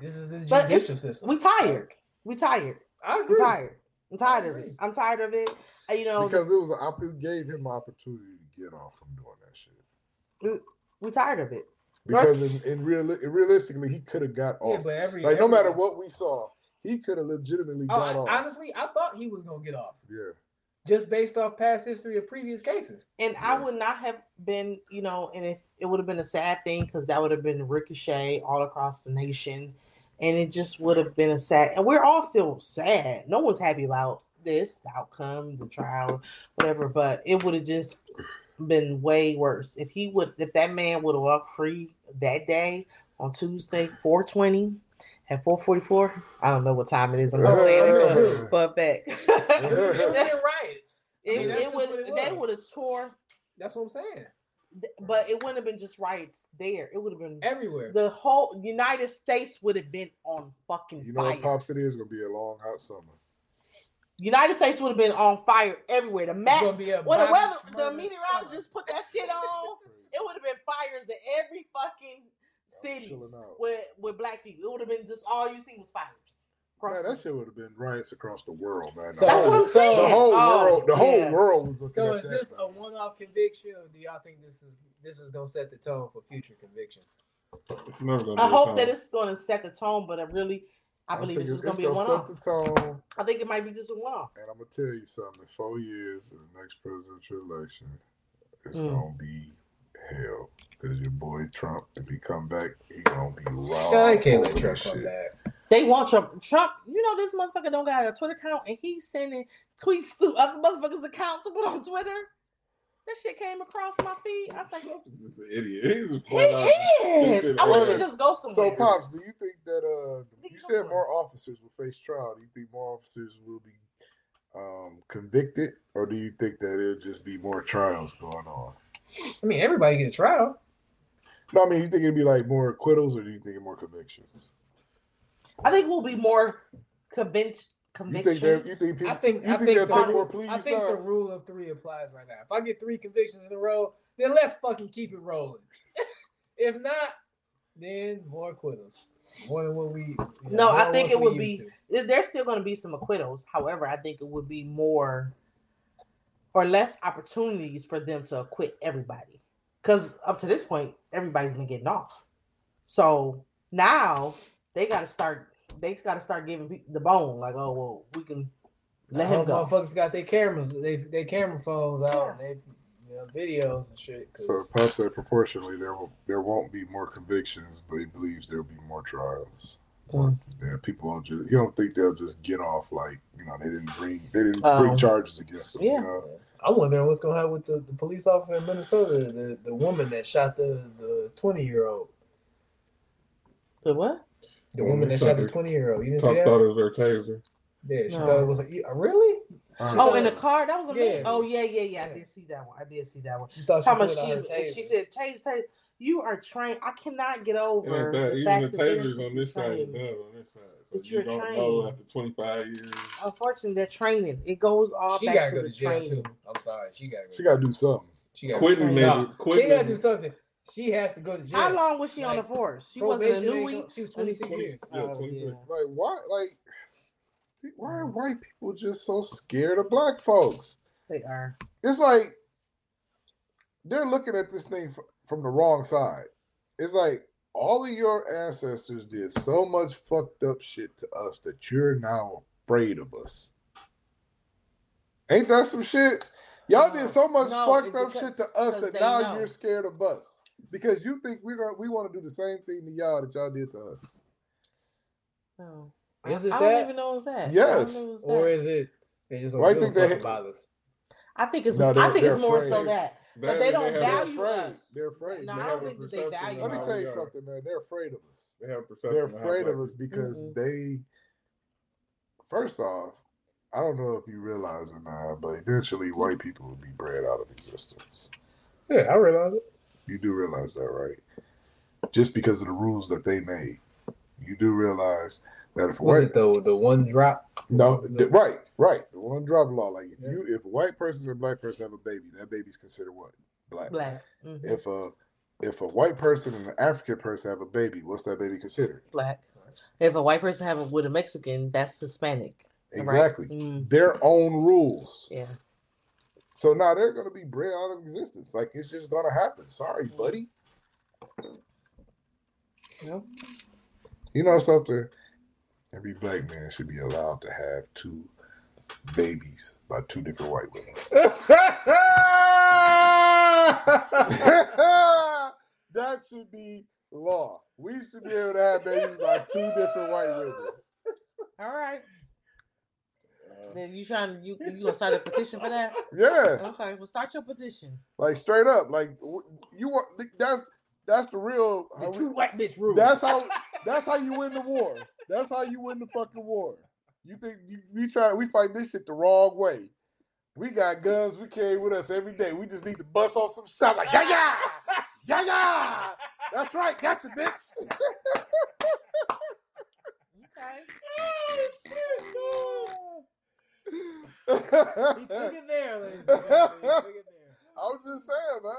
this is the But judicial system. we tired. We tired. I I'm tired. I'm tired of it. I'm tired of it. Uh, You know, because it was an opp- it gave him an opportunity to get off from doing that shit. we tired of it. Right. Because in, in real realistically, he could have got Yeah, off. but every like no matter what we saw, he could have legitimately Oh, got I- off. honestly, I thought he was gonna get off yeah. just based off past history of previous cases. And I would not have been, you know, and if it would have been a sad thing because that would have been ricochet all across the nation, and it just would have been a sad. And we're all still sad. No one's happy about this the outcome, the trial, whatever. But it would have just been way worse if he would, if that man would have walked free that day on Tuesday, 420 at 444. I don't know what time it is. I'm not saying yeah. it for a fact. It would have been riots. I it, mean, that's it would what it they would have tore, That's what I'm saying. but it wouldn't have been just riots there. It would have been Everywhere. the whole United States would have been on fucking You know fire. what pops it is gonna be a long hot summer. United States would have been on fire everywhere. The It's map, gonna be a when the weather, the Shmurda meteorologist put that shit on, it would have been fires in every fucking city with with black people. It would have been just all you seen was fires. Across Man, that shit would have been riots across the world, man. So- That's what I'm saying. the whole Oh, world, the whole yeah. world was looking So at is that. this a one-off conviction, or do y'all think this is this is gonna set the tone for future convictions? It's never gonna. I be hope time. that it's going to set the tone, but I really, I, believe think it's just it's going to be a one set off. the tone. I think it might be just a one off. And I'm gonna tell you something. In four years, in the next presidential election, it's Mm. gonna be hell. Because your boy Trump, if he come back, he gonna be raw. I can't let Trump that come back. They want Trump. Trump, you know, this motherfucker don't got a Twitter account, and he's sending tweets to other motherfuckers' accounts to put on Twitter. That shit came across my feed. I was like, Trump's just an idiot. He's just he point is. I wish Well, he'd just go somewhere. So, pops, do you think that uh, you said more officers will face trial? Do you think more officers will be um, convicted, or do you think that it'll just be more trials going on? I mean, everybody get a trial. No, I mean, you think it'd be like more acquittals, or do you think more convictions? I think we'll be more convention You think that you think people, I think you I think think they'll the, take rule- more pleas I think the rule of three applies right now. If I get three convictions in a row, then let's fucking keep it rolling. if not, then more acquittals. More than what we. you No, I think it would be- to. There's still going to be some acquittals. However, I think it would be more or less opportunities for them to acquit everybody. Because up to this point, everybody's been getting off. So now they got to start. They just got to start giving people the bone. Like, oh well, we can let I him go. Motherfuckers got their cameras, they they camera phones out, and they you know, videos and shit. 'cause- So, Pop said proportionally there will there won't be more convictions, but he believes there will be more trials. Mm. Yeah, people won't just. You don't think they'll just get off like you know they didn't bring they didn't Um, bring charges against them. yeah. You know? I'm wondering what's gonna happen with the, the police officer in Minnesota, the, the woman that shot the the 20 year old, The what? The Woman woman that shot shot the 20 year old. You didn't Thought, see thought it was her taser. Yeah, she No. thought it was like, "Yeah, really? Uh-huh. Oh, in the car. That was amazing. Yeah. Oh yeah, yeah, yeah. I did see that one. I did see that one. She thought she Talking put about on her she, taser. she said, "Taser, taser, you are trained." I cannot get over ain't that. the Even fact the that there's tasers on this side, training. it does on this side. So But you you're don't trained. know after 25 years. Unfortunately, they're training. It goes all she back gotta to go the to jail training. too. I'm sorry, she gotta go. She got to do something. she gotta Quitting, train. maybe. No, Quitting. she gotta do something. She has to go to jail. How long was she on the force? She wasn't a new go- She was 26 years. Yeah, Oh, yeah. Like why? Like why are mm. white people just so scared of black folks? They are. It's like they're looking at this thing from the wrong side. It's like all of your ancestors did so much fucked up shit to us that you're now afraid of us. Ain't that some shit? Y'all No, did so much no, fucked up shit to us that now know. you're scared of us because you think we're gonna we want to do the same thing to y'all that y'all did to us. No. Is I, it I that? don't even know it's that. Yes. I, don't know it's Or that. is it they just Why don't you give think they- fuck about us? I think it's. No, I think it's more afraid. so that. But That- they don't have They're value afraid. us. They're afraid. No, They I don't think that they value Let me tell you are. something, man. They're afraid of us. They have perception. They're afraid of black us because Mhm. they, first off, I don't know if you realize or not, but eventually white people will be bred out of existence. Yeah, I realize it. You do realize that, right? Just because of the rules that they made. You do realize that if a Was white it the the one drop? no, Was it- th- right, right, the one drop law. Like if Yeah. you if a white person or a black person have a baby, that baby's considered what black. Black. Mhm. If a if a white person and an African person have a baby, what's that baby considered? Black. If a white person have it with a Mexican, that's Hispanic. right? Exactly. Mm, Their own rules. yeah. So now they're gonna be bred out of existence. Like it's just gonna happen. Sorry, mm-hmm. buddy. Yep. You know something? Every black man should be allowed to have two babies by two different white women. that should be law. We should be able to have babies by two different white women. All right. Then you trying you you gonna start a petition for that? Yeah, Okay, well start your petition. like straight up. Like you want that's that's the real. The two we- white bitch rule. that's how. That's how you win the war. That's how you win the fucking war. You think you, we try? We fight this shit the wrong way. We got guns we carry with us every day. We just need to bust off some shot like yeah yeah yeah yeah. That's right, gotcha, bitch. Okay. Oh, he took it there, ladies and gentlemen. He took it there. I was just saying, man.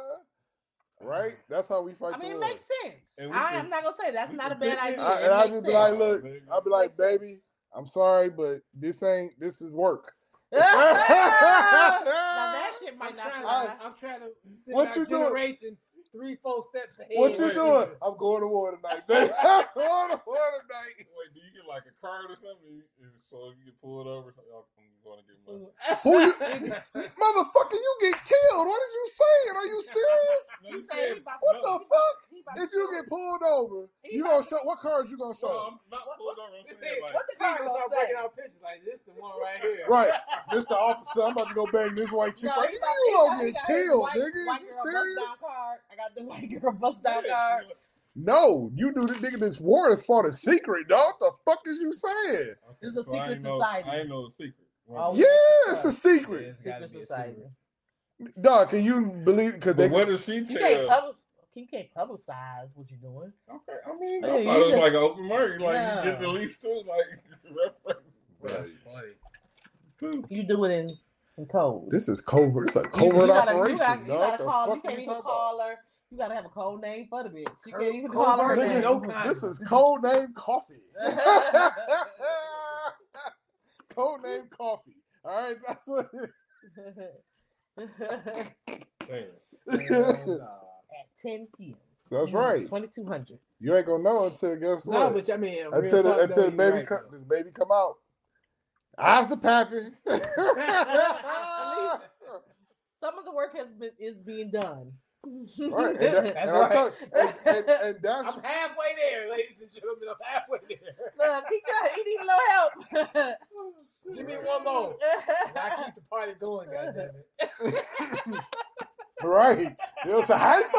Right? That's how we fight I mean, the it war. makes sense. We I, can- am not gonna say that's we not a bad idea. I, It and I makes just be like, look, I'll be like, baby, I'm sorry, but this ain't this is work. now that shit I'm might not trying, fly. to, I'm trying to What our you doing? Generation three, four steps ahead. What you doing? I'm going to war tonight, baby. I'm going to war tonight. Wait, do you get like a card or something? And So you can pull it over. I'm going to get money. Who you, motherfucker? You get killed. What did you say? Are you serious? No, you said said- What to- the no. fuck? He If you get pulled over, He you about gonna show what cards you gonna No, show? I'm not pulled over. I'm saying What the See, you car start gonna breaking say? out pictures like this, the one right here. Right, Mr. Officer, I'm about to go bang this white chick. No, Like, you about- gonna get killed, white- nigga? white You serious? down card. I got the white girl bust down yeah, card. No, you do the nigga this war is for the secret, dog. What the fuck is you saying? okay, It's a so I secret ain't know- society. I ain't know the secret. Oh, Yeah, it's a secret. it's gotta Secret society. secret. Dog, can you believe? Because they what does she You can't tell? Public, you can't publicize what you're doing. Okay, I mean, Yeah, I you thought it was just- like an open market. Like Yeah. you get the least two, like reference. That's funny. You do it in, in code. this is covert. It's a You- you covert gotta- operation, You gotta, you gotta call. You can't even call her. You gotta have a code name for the bitch. You can't even call her name. no? This is code name coffee. code name coffee. All right, that's what. Damn. It At 10 p.m. that's right. 2200. You ain't gonna know until guess No, what? but I mean, real until the, talk, until though, the you baby right, come, though. the baby come out. Ask the pappy. Some of the work has been is being done. right, and, that, That's and I'm right. telling- and, and, and that's I'm halfway there, ladies and gentlemen. I'm halfway there. Look, he got he need a little help. Give me one more. And I keep the party going, goddamn it. Right. It's a high five.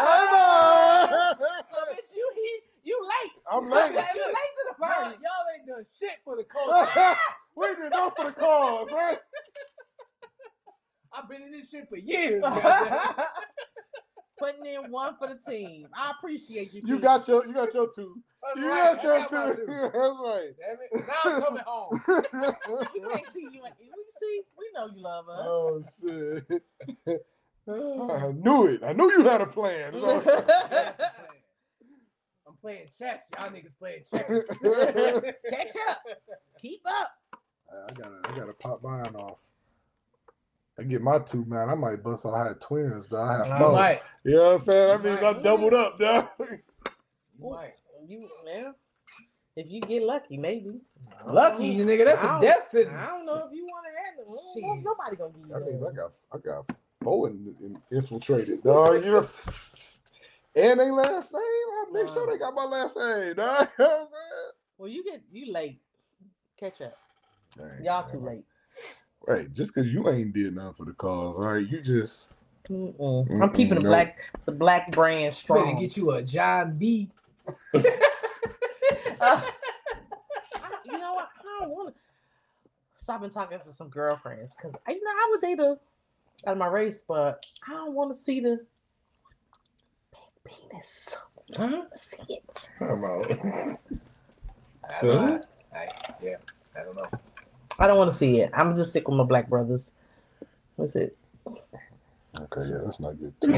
High so five. bitch, you he, you late. I'm late. you late. late to the Y'all, party. y'all ain't done shit for the cause. we did go for the cause, right? I've been in this shit for years. Putting in one for the team. I appreciate you. You Pete. got your, you got your two. That's You right. got your got two. two. That's right. Damn it. Now I'm coming home. We can't see you. We see. We know you love us. oh shit. I knew it. I knew you had a plan. So- That's the plan. I'm playing chess. Y'all niggas playing chess. Catch up. Keep up. I gotta, I gotta pop mine off. I get my two, man. I might bust. I had twins, though. I have I no. might. You know what I'm saying? That You means I doubled up, dog. You might. You yeah. If you get lucky, maybe. Lucky, you nigga. That's a death sentence. I don't know if you want to add them. Shit. Nobody gonna give you That means I that. got, I got four in, in, infiltrated, dog. You know, and they last name. I make sure they got my last name, dog. You know what I'm Well, you get you late. Catch up. Dang, Y'all man. too late. Right, just because you ain't did nothing for the cause, all right? You just Mm-mm. I'm Mm-mm, keeping the no. black the black brand You strong. better get you a Jon B. Uh, I- you know what? I don't want to. So I've been talking to some girlfriends because you know I would date a out of my race, but I don't want to see the big penis. I don't want to see it. I'm out. I, don't know. I, yeah, I don't know. I don't want to see it. I'm just stick with my black brothers. That's it. okay. Yeah, that's not good.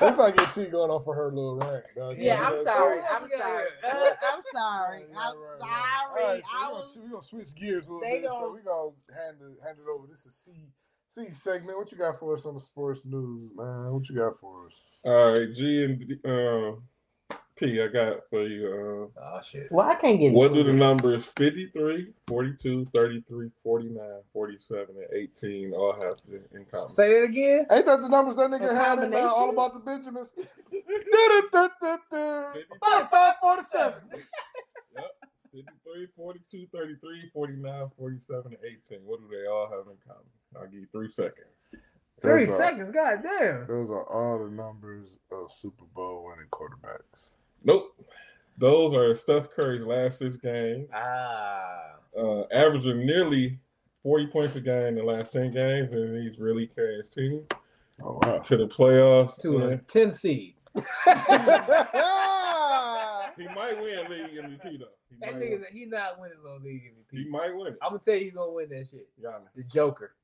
Let's not get T going off of her little rant, dog. Yeah, You I'm sorry. I'm what else we got sorry. Uh, I'm sorry. I'm right, right. sorry. All right, so we're, gonna, we're gonna switch gears a little They bit. So we're gonna hand it, hand it over. This is C C segment. What you got for us on the sports news, man? What you got for us? All right, G and uh, P, I got for you. Uh, Oh shit. Well, I can't get. what do the numbers 53, 42, 33, 49, 47, and 18 all have to in common? Say it again. Ain't that the numbers that nigga had in uh, all about the Benjamins? Do-do-do-do-do. 45, 47. 53, 42, 33, 49, 47, and 18. What do they all have in common? I'll give you three seconds. Three Those are- seconds, goddamn. Those are all the numbers of Super Bowl winning quarterbacks. Nope. Those are Steph Curry's last six games, Ah. uh, averaging nearly 40 points a game in the last 10 games, and he's really carrying his team Oh wow. to the playoffs. To a 10 seed. he might win league MVP though. He That nigga, win. he not winning no league MVP. he might win it. I'm gonna tell you, he's gonna win that shit. Giannis. The Joker.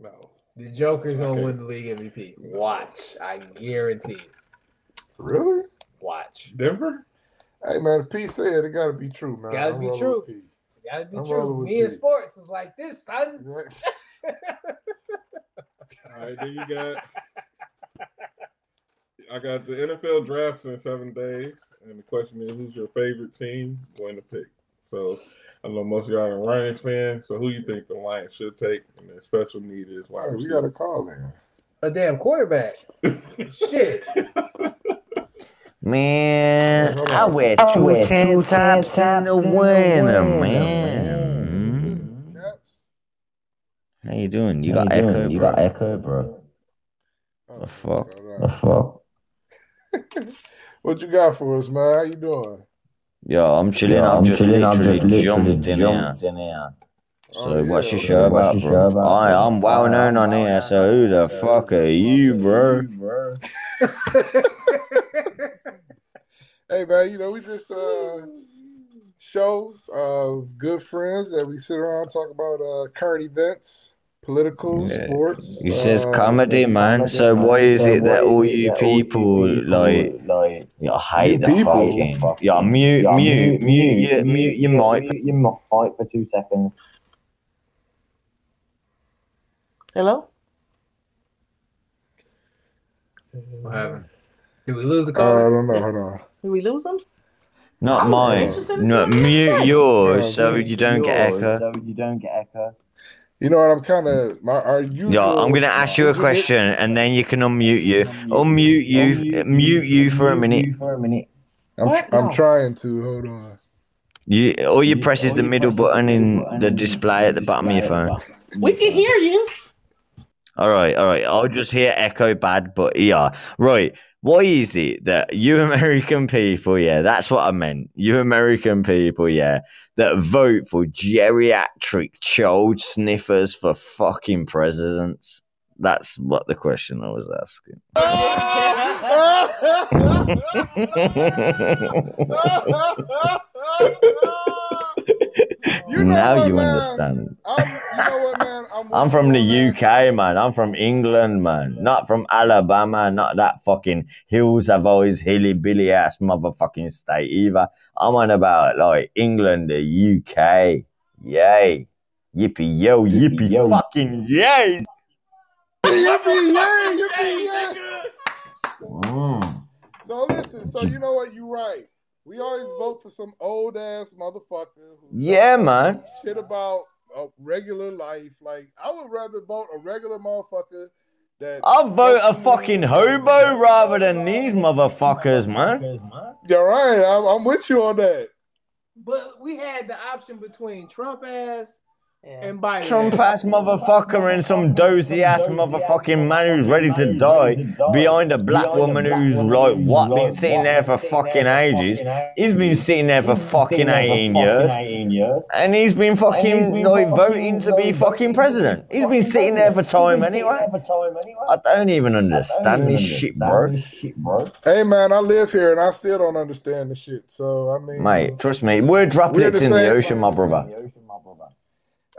No. The Joker's gonna Okay. win the league MVP. Watch, I guarantee it. really? Watch. Denver? Hey man, if P said it gotta be true, It's man. gotta I'm be true. with Gotta be I'm true. Me in P. sports is like this, son. All right, then you got. I got the NFL drafts in seven days, and the question is, who's your favorite team going to pick? So, I know most of y'all are Lions fans. So, who you think the Lions should take? And their special need is wide Oh, we got a call in. A damn quarterback. Shit. Man, I on. wear I two wear tank two tops in the tops in the winter, winter, man. Caps. Mm-hmm. How you doing? You How got doing? echo, You bro. got echo, bro. Oh, The fuck? hold The fuck? What you got for us, man? How you doing? Yo, I'm chilling. Yeah, I've I'm just chilling. I've literally just literally jumped in here. jumped in here. So, Oh, what's yeah, your show What's about, your show bro? about, I, I'm well I- known on here, so who the fuck are you, bro? bro? Hey man, you know we just uh show uh good friends that we sit around talk about uh current events, political, Yeah. sports. He says uh, comedy, man. So why is it that all you people like? like Yeah, I hate You the people. fucking. Yeah, mute, Yeah, mute, mute, your, mute your mic. Mute your mic for two seconds. Hello? What happened? Did we lose the Uh, I call? don't know. Hold on. Did we lose them? Not mine. interested No, what he had to mute say. yours Yeah, so you don't get echo. So you don't get echo. You know what? I'm kind of my our usual. Yeah, I'm gonna ask you a Did get- question and then you can unmute you. Unmute you, mute you for a minute. For a minute. I'm, What? I'm trying to. Hold on. You all you You- press is the middle press is the button in the display at the bottom of your display at the phone. We can hear you. All right, all right. I'll just hear echo bad, but yeah. Right. Why is it that you American people, yeah, that's what I meant. You American people, yeah, that vote for geriatric child sniffers for fucking presidents? That's what the question I was asking. You know now what, you man? understand. I'm, you know what, man? I'm, I'm from the that. UK, man. I'm from England, man. Not from Alabama. Not that fucking hills have always hilly billy ass motherfucking state either. I'm on about like England, the UK. Yay. Yippee yo, yippee Yippee yo. fucking yay. Yippee, yay, yippee, yay. Mm. So listen, so you know what? You're right. We always vote for some old ass motherfucker. who Yeah, man. Shit about a regular life. Like I would rather vote a regular motherfucker that. I'll vote a fucking hobo rather than these motherfuckers, man. You're right. I'm, I'm with you on that. But we had the option between Trump ass Yeah. and Biden. Trump ass. ass motherfucker and some dozy ass motherfucking man who's ready to die behind a black woman who's like what been sitting there for fucking ages. He's been sitting there for fucking 18 years. And he's been fucking like voting to be fucking president. He's been sitting there for time anyway. I don't even understand this shit, bro. Hey man, I live here and I still don't understand the shit. So I mean, Mate, trust me, we're droplets the in the ocean, my brother.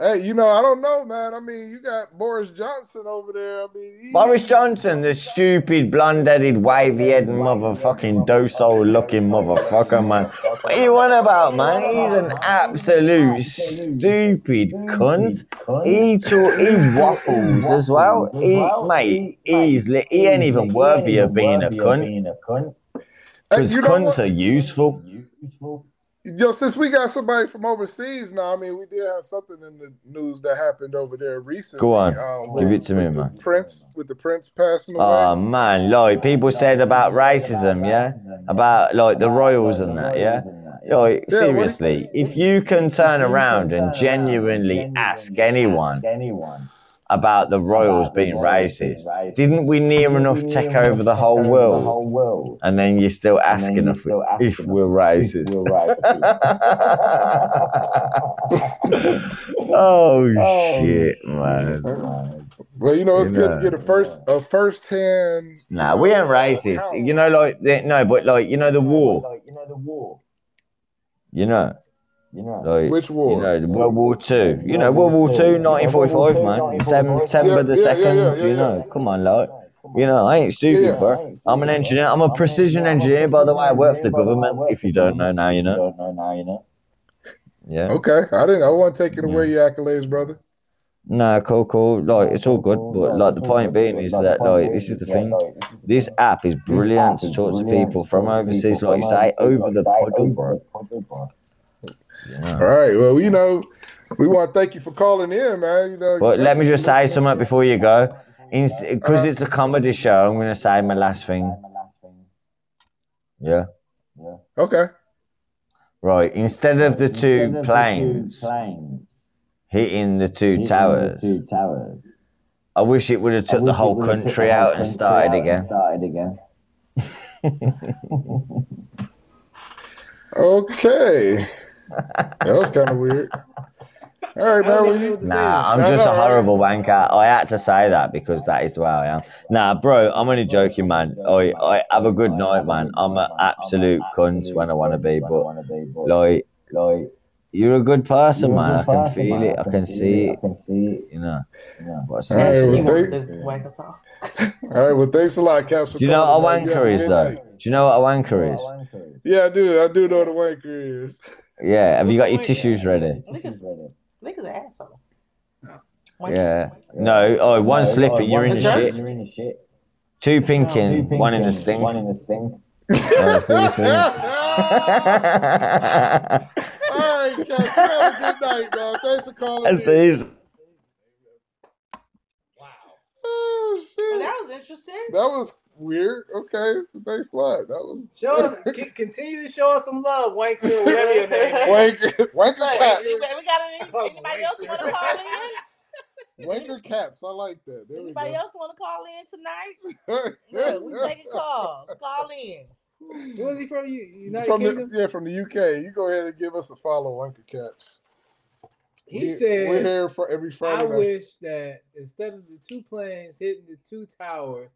Hey, you know, I don't know, man. I mean, you got Boris Johnson over there. I mean, he, Boris Johnson, the stupid, blonde-headed, wavy-headed, motherfucking docile-looking motherfucker, man. What are you on about, man? He's an absolute stupid cunt. He talk, he waffles as well. He, mate, he's li- he ain't even worthy of being a cunt. Because cunts what? are useful. Yo, since we got somebody from overseas now, I mean, we did have something in the news that happened over there recently. Go on. um, Give with- it to me, man. Prince, with the Prince passing away. Oh man, like people said about racism, yeah, about like the royals and that, yeah. Like Yeah, do you- seriously, if you can turn around and genuinely ask anyone, anyone about the royals being racist. Didn't we near enough take over the whole world? world. And then you're still asking you're if, still if asking we're racist. We're racist. oh, Oh, shit, man. Well, you know, it's You good know. to get a first a first hand. Nah, we ain't racist. You know, like the, no, but like you know the war. Like, you know the war. You know, You know. like Which war? you know World War Two. You know World War Two, 1945, man. Seven, September the Yeah, yeah, second. yeah, yeah, You know, come on, like you know, I ain't stupid, Yeah. bro. I'm an engineer. I'm a precision engineer, by the way. I work for the government. If you don't know now, you know. Don't know now, you know. Yeah. Okay, I didn't. I wasn't taking away your accolades, brother. No, cool, cool. Like it's all good, but like the point being is that like this is the thing. This app is brilliant to talk to people from overseas, like you say, over the puddle, bro. You know. All right. Well, you know, we want to thank you for calling in, man. You know, But let me just say something before you go. Because it's a uh-huh. comedy show, I'm going to say my last thing. Yeah. yeah. Okay. Right. Instead of the two planes planes hitting the two towers, Two towers. I wish it would have took the whole country out and started again. Started again. Okay. That was kind of weird. All right, I man. don't Well, even know you, what to say Nah, I'm I just know, a right? horrible wanker. I had to say that because that is the way I am. Nah, bro, I'm only joking, man. I, I have a good night, man. I'm an absolute cunt when I want to be, but like, like you're a good person, man. I can feel it. I can see I it. can see it. You know. Yeah. What's All right, well, you want thank- the all right. Well, thanks a lot, Caps. Do you know what a man. You have wanker is, though? Do you know what a wanker is? Yeah, I do. I do know what a wanker is. Yeah. Have you got your wanker? tissues ready? Niggas, niggas an asshole. Wanker. Yeah. No. Oh, one No, slipping, oh, you're in the shit. You're in the shit. Two pinking, Two one in the pinking, stink. One in the stink. Oh, see you soon. All right, Caps. Have a good night, man. Thanks for calling. I in. see. Oh, Well, shit. that was interesting. That was weird. Okay, thanks a lot. That was Show us, continue to show us some love, Wankster, whatever your name wanker, wanker Look, caps. we we got any, Oh, anybody else want to call in? Wanker caps. I like that. There Anybody else want to call in tonight? Look, we taking calls. Call in. Where was he from? You, United from Kingdom? the, yeah, from the UK. You go ahead and give us a follow, Wanker Caps. he We- said, we're here for every Friday. I night. wish that instead of the two planes hitting the two towers,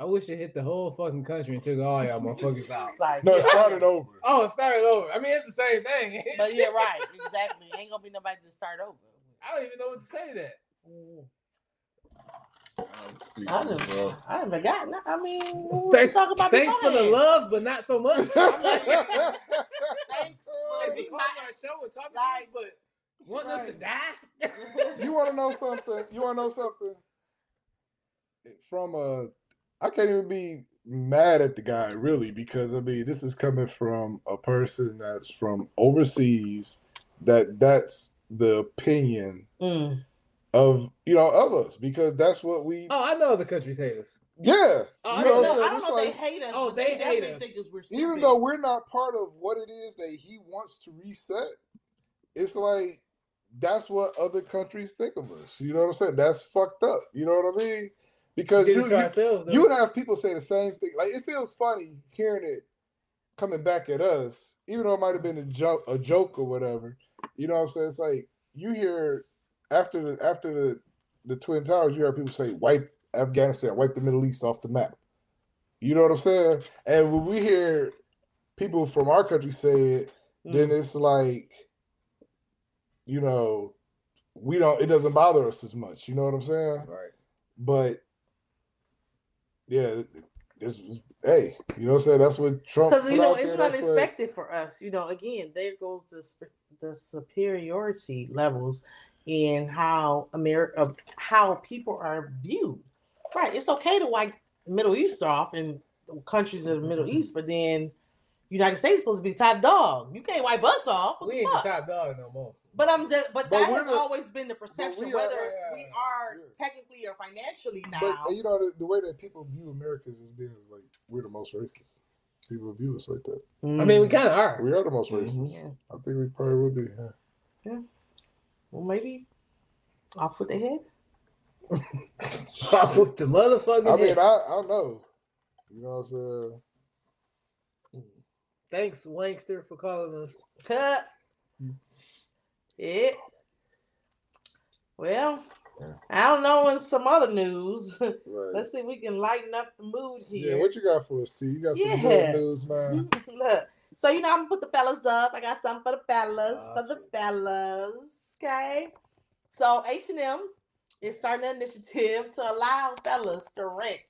I wish it hit the whole fucking country and took all y'all motherfuckers out. Like, No, it started over. Oh, it started over. I mean, it's the same thing. But yeah, right. Exactly. Ain't gonna be nobody to start over. I don't even know what to say to that. I didn't. I didn't forgot. I mean, we Thanks, talk about thanks for the love, but not so much. I'm like, Thanks for if you call our show and talk to us, but want us to die? you want to know something? You want to know something? From a, I can't even be mad at the guy really because I mean this is coming from a person that's from overseas. That that's the opinion Mm. of you know of us because that's what we. Oh, I know the country's hate us. Yeah, Oh, you I know, didn't so No, I don't it's know like- they hate us. Oh, but they hate us. We're even though we're not part of what it is that he wants to reset, it's like that's what other countries think of us. You know what I'm saying? That's fucked up. You know what I mean? Because you, you, you would have people say the same thing. Like it feels funny hearing it coming back at us, even though it might have been a joke, a joke or whatever. You know what I'm saying? It's like you hear after the after the the twin towers, you hear people say wipe Afghanistan, wipe the Middle East off the map. You know what I'm saying? And when we hear people from our country say it, then Mm. it's like, you know, we don't. It doesn't bother us as much. You know what I'm saying? right. But yeah, it's hey, you know what I'm saying? That's what Trump. because you know it's there, not that's what- expected for us. You know, again, there goes the the superiority levels in how America, uh, how people are viewed. Right? It's okay to wipe Middle East off and countries of the Middle mm-hmm. East, but then United States supposed to be top dog. You can't wipe us off. What We ain't the top dog no more. But I'm de- but, But that has the- always been the perception, we are- whether yeah, we are yeah. technically or financially But now. uh, you know the, the way that people view Americans as being is like we're the most racist. People view us like that. I mean, we kind of are. We are the most racist. Yeah. I think we probably would be. Yeah. well, maybe off with the head. Off with the motherfucking. I mean, head. I, I know. You know what I'm saying? Thanks, Wankster, for calling us. Yeah. Well. I don't know. In some other news, Right. let's see if we can lighten up the mood here. yeah, what you got for us, T? You got some Yeah. good news, man. Look, so you know I'm gonna put the fellas up. I got something for the fellas, Ah, for the fellas. Okay. So H and M is starting an initiative to allow fellas to rent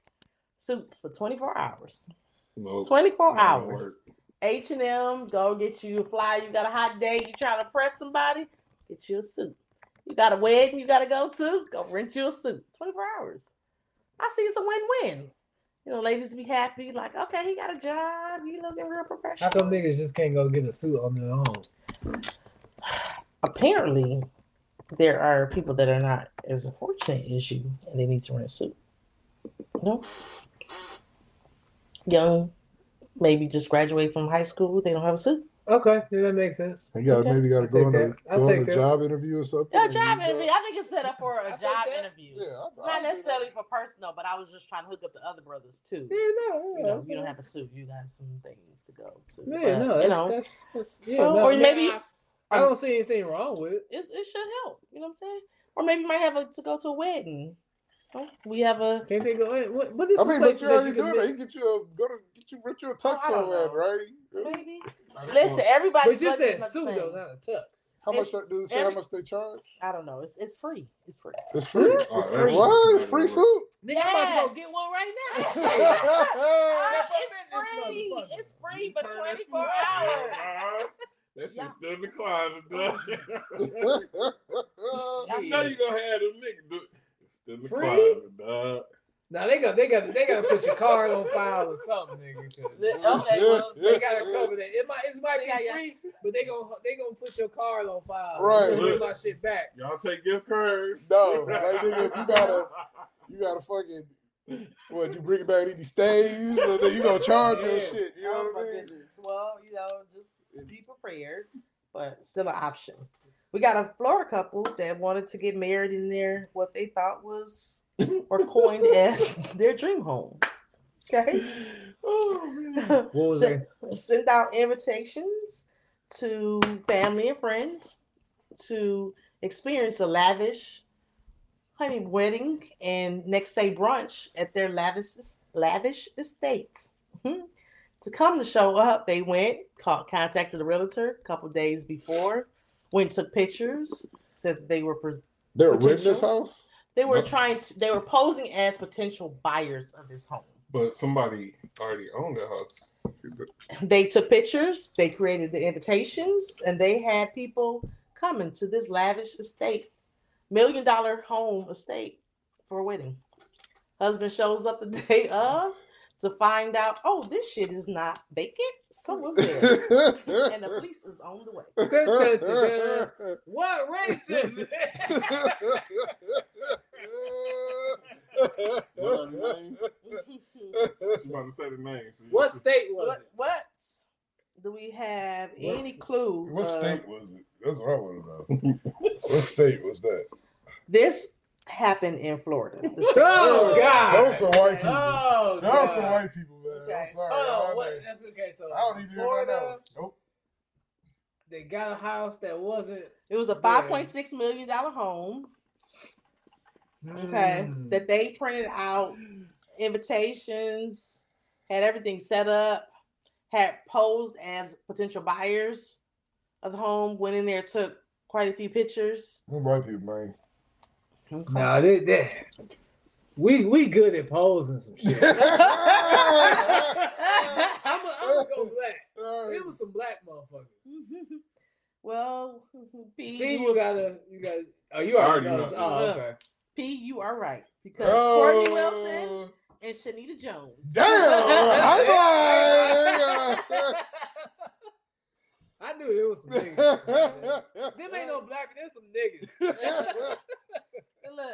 suits for 24 hours. No, 24 hours. H and M, go get you a fly. You got a hot day. You trying to press somebody? Get you a suit. You got a wedding you got to go to? Go rent you a suit. 24 hours. I see it's a win-win. You know, ladies be happy. Like, okay, he got a job. You looking real professional. How come niggas just can't go get a suit on their own? Apparently, there are people that are not as fortunate as you, and they need to rent a suit. You know, young, maybe just graduate from high school. They don't have a suit. Okay, yeah, that makes sense. You got Okay. maybe got to go take on a, go on a job interview or something. Yeah, and job interview. I think it's set up for a I take job interview. Yeah, I, It's not I do that. necessarily for personal, but I was just trying to hook up the other brothers too. Yeah, no, You yeah, know, you don't have a suit. You got some things to go to. Yeah, But, no, that's, you know, that's, that's yeah, so- no, or yeah, maybe- I, I don't see anything wrong with it. it's, it should help. You know what I'm saying? Or maybe you might have a, to go to a wedding. Oh, we have a. Can't they go in? What, what is I mean, but places you that already you can doing that. make- You get you a go to get you rent you a tux I don't somewhere, right? Maybe. Listen, everybody. But you said suit though, not a tux. How much do they say? How much they charge? I don't know. It's it's free. It's free. It's free. Oh, It's that free. What? Free suit? Nigga, I'm about to Yes. go get one right now. It's free. It's free You for 24 shit up, hours. man. That shit's Yeah. still in the closet, dog. Yeah. know you gonna have them niggas do It's still in the Free? closet, dog. Now they got they got they got to put your card on file or something, nigga. 'cause Okay, well, They gotta cover that. It might it might be yeah. free, but they gonna they gonna put your card on file. Right. They gonna Get my shit back. Y'all take gift cards. No, like, nigga, if you gotta- You gotta fucking what? You bring it back any stays, or then you gonna charge your shit? You know oh what I mean? goodness. Well, you know, just be prepared, but still an option. We got a Florida couple that wanted to get married in their what they thought was or coined as their dream home. Okay. Oh. What was So- that? Send out invitations to family and friends to experience a lavish honey wedding and next day brunch at their lavish lavish estate. Mhm. To come to show up, they went, called, contacted the realtor a couple days before, went took pictures, said they were pre- They're renting this house. they were Yep. trying to they were posing as potential buyers of this home. But somebody already owned the house. they took pictures, they created the invitations, and they had people coming to this lavish estate, million dollar home estate for a wedding. Husband shows up the day of to find out, oh, this shit is not vacant. Someone's there. and the police is on the way. What race is it? What are the names? She about to say the names. so you what just- state was what, it? what do we have any What's- clue? What of state was it? That's what I want to know. what state was that? This happened in Florida. Oh God! Those are white people. Oh Those God! some white people, man. Okay. I'm sorry. Oh, what? That's okay. So I don't need to hear Florida, else. Nope. they got a house that wasn't It was a five point six million dollar home. Okay, Hmm. that they printed out invitations, had everything set up, had posed as potential buyers of the home. Went in there, took quite a few pictures. White people, man. Okay. Nah, they, they, we we good at posing some shit. I'm gonna go black. It was some black motherfuckers. well, P, See, you, you gotta, you gotta. Oh, you I already already know. know. Oh, okay. P, you are right because Oh, Courtney Wilson and Shanita Jones. Damn. I I knew it was some niggas. Them ain't no black. There's some niggas. And look,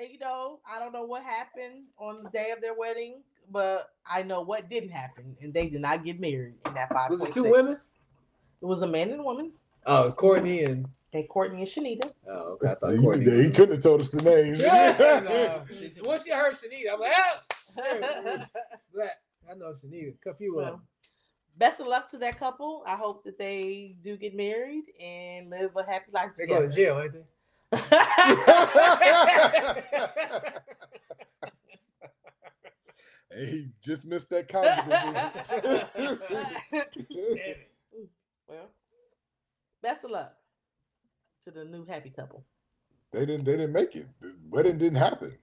and you know, I don't know what happened on the day of their wedding, but I know what didn't happen, and they did not get married in that five. Was it two women? It was a man and a woman. Oh, Courtney and They Courtney and Shanita. oh, okay. I thought You, Courtney. yeah, he couldn't have told us the names. Yeah, nah. She- Once she heard Shanita, I'm like, ah, I know Shanita. Cuff you Well, up. best of luck to that couple. I hope that they do get married and live a happy life They go to together. jail, ain't they? hey, he just missed that conjugal Damn it. well, best of luck to the new happy couple. they didn't. They didn't make it. The wedding didn't happen.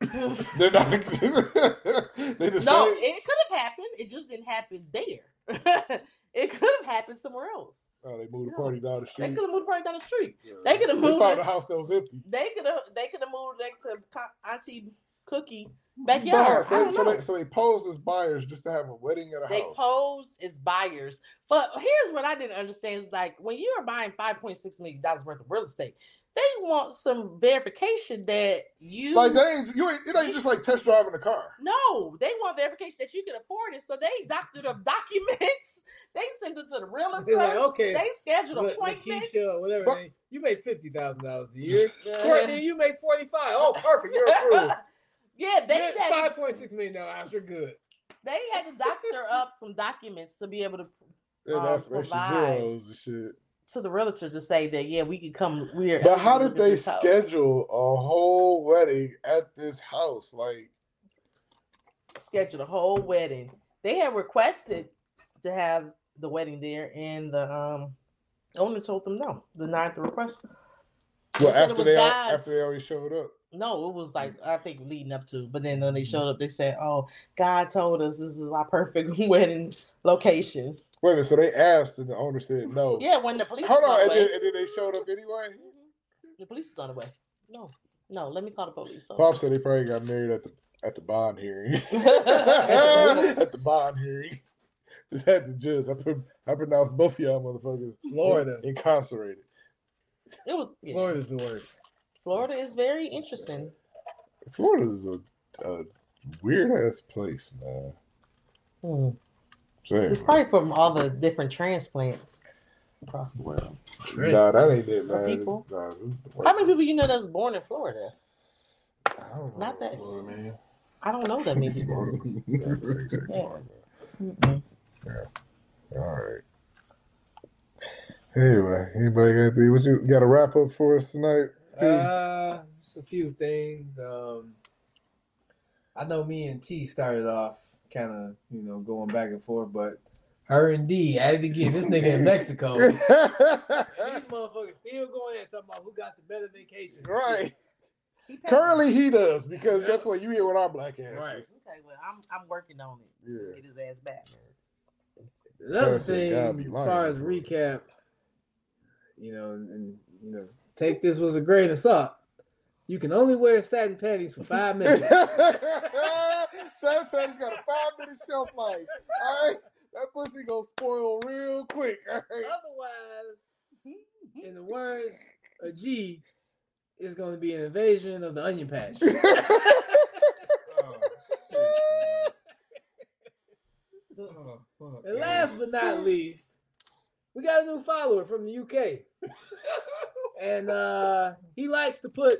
They're not. they just No, it could have happened. It just didn't happen there. it could have happened somewhere else. Oh, they moved the party down the street. They could have moved the party down the street. Yeah. they coulda They moved found it. a house that was empty. They could have. They could have moved next to Co- Auntie Cookie So, backyard. so, I don't so, they, so they posed as buyers just to have a wedding at a house. They house. pose as buyers. But here's what I didn't understand is like when you are buying $5.6 million worth of real estate, they want some verification that you like they ain't, you ain't, it ain't just like test driving a car. no, they want verification that you can afford it. So they doctored up documents. They sent it to the realtor. Like, okay, They scheduled Look, appointments. Lakeisha, or whatever. But- name, you make fifty thousand dollars a year. Courtney, you make forty five. Oh, perfect. You're approved. yeah, they You're had, five point six million dollars. You're good. they had to doctor up some documents to be able to Yeah, Um, that's extra provide. zeros and shit. to the realtor to say that yeah we could come. We're But how did they schedule a whole wedding at this house? Like, schedule a whole wedding. They had requested to have the wedding there, and the um owner told them no, denied the request. well, it after they God's- after they already showed up. No, it was like I think leading up to, but then when they showed up, they said, "Oh, God told us this is our perfect wedding location." Wait a minute. So they asked, and the owner said no. Yeah, when the police Hold on, and the then, and then they showed up anyway. the police is on the way. No, no, let me call the police. So- Pop said they probably got married at the at the bond hearing. at the bond hearing. Just had to judge. I put I pronounced both of y'all motherfuckers Florida. incarcerated. It was yeah. Florida's the worst. Florida is very interesting. Florida's a, a weird ass place, man. Hmm. Saying, It's probably from all the different transplants across the world. Nah, that ain't it, man. people? Nah, this How many people you know that's born in Florida? I don't know. Not that Florida, man. I don't know that many people. Yeah, six, six, Yeah. All right. Anyway, anybody got the what you got a wrap up for us tonight? Uh, just a few things. Um, I know me and T started off kind of, you know, going back and forth, but her and D at it again. This nigga in Mexico. And these motherfuckers still going there talking about who got the better vacation. right. He. Currently, he does because Yeah. guess what? You hear with our black asses. Right. Okay, well, I'm I'm working on it. Yeah. Get his ass back. Another Person thing, as far as recap, you know, and, and you know, take this with a grain of salt. You can only wear satin panties for five minutes. satin Patty's got a five minute shelf life. All right. That pussy gonna spoil real quick. All right. Otherwise, in the words of G, it's going to be an invasion of the onion patch. Oh, shit, man. Oh, fuck. And last but not least, we got a new follower from the UK. And uh he likes to put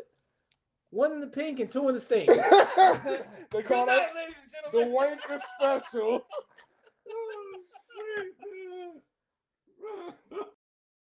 one in the pink and two in the stink. they call night, that ladies and the wanker special.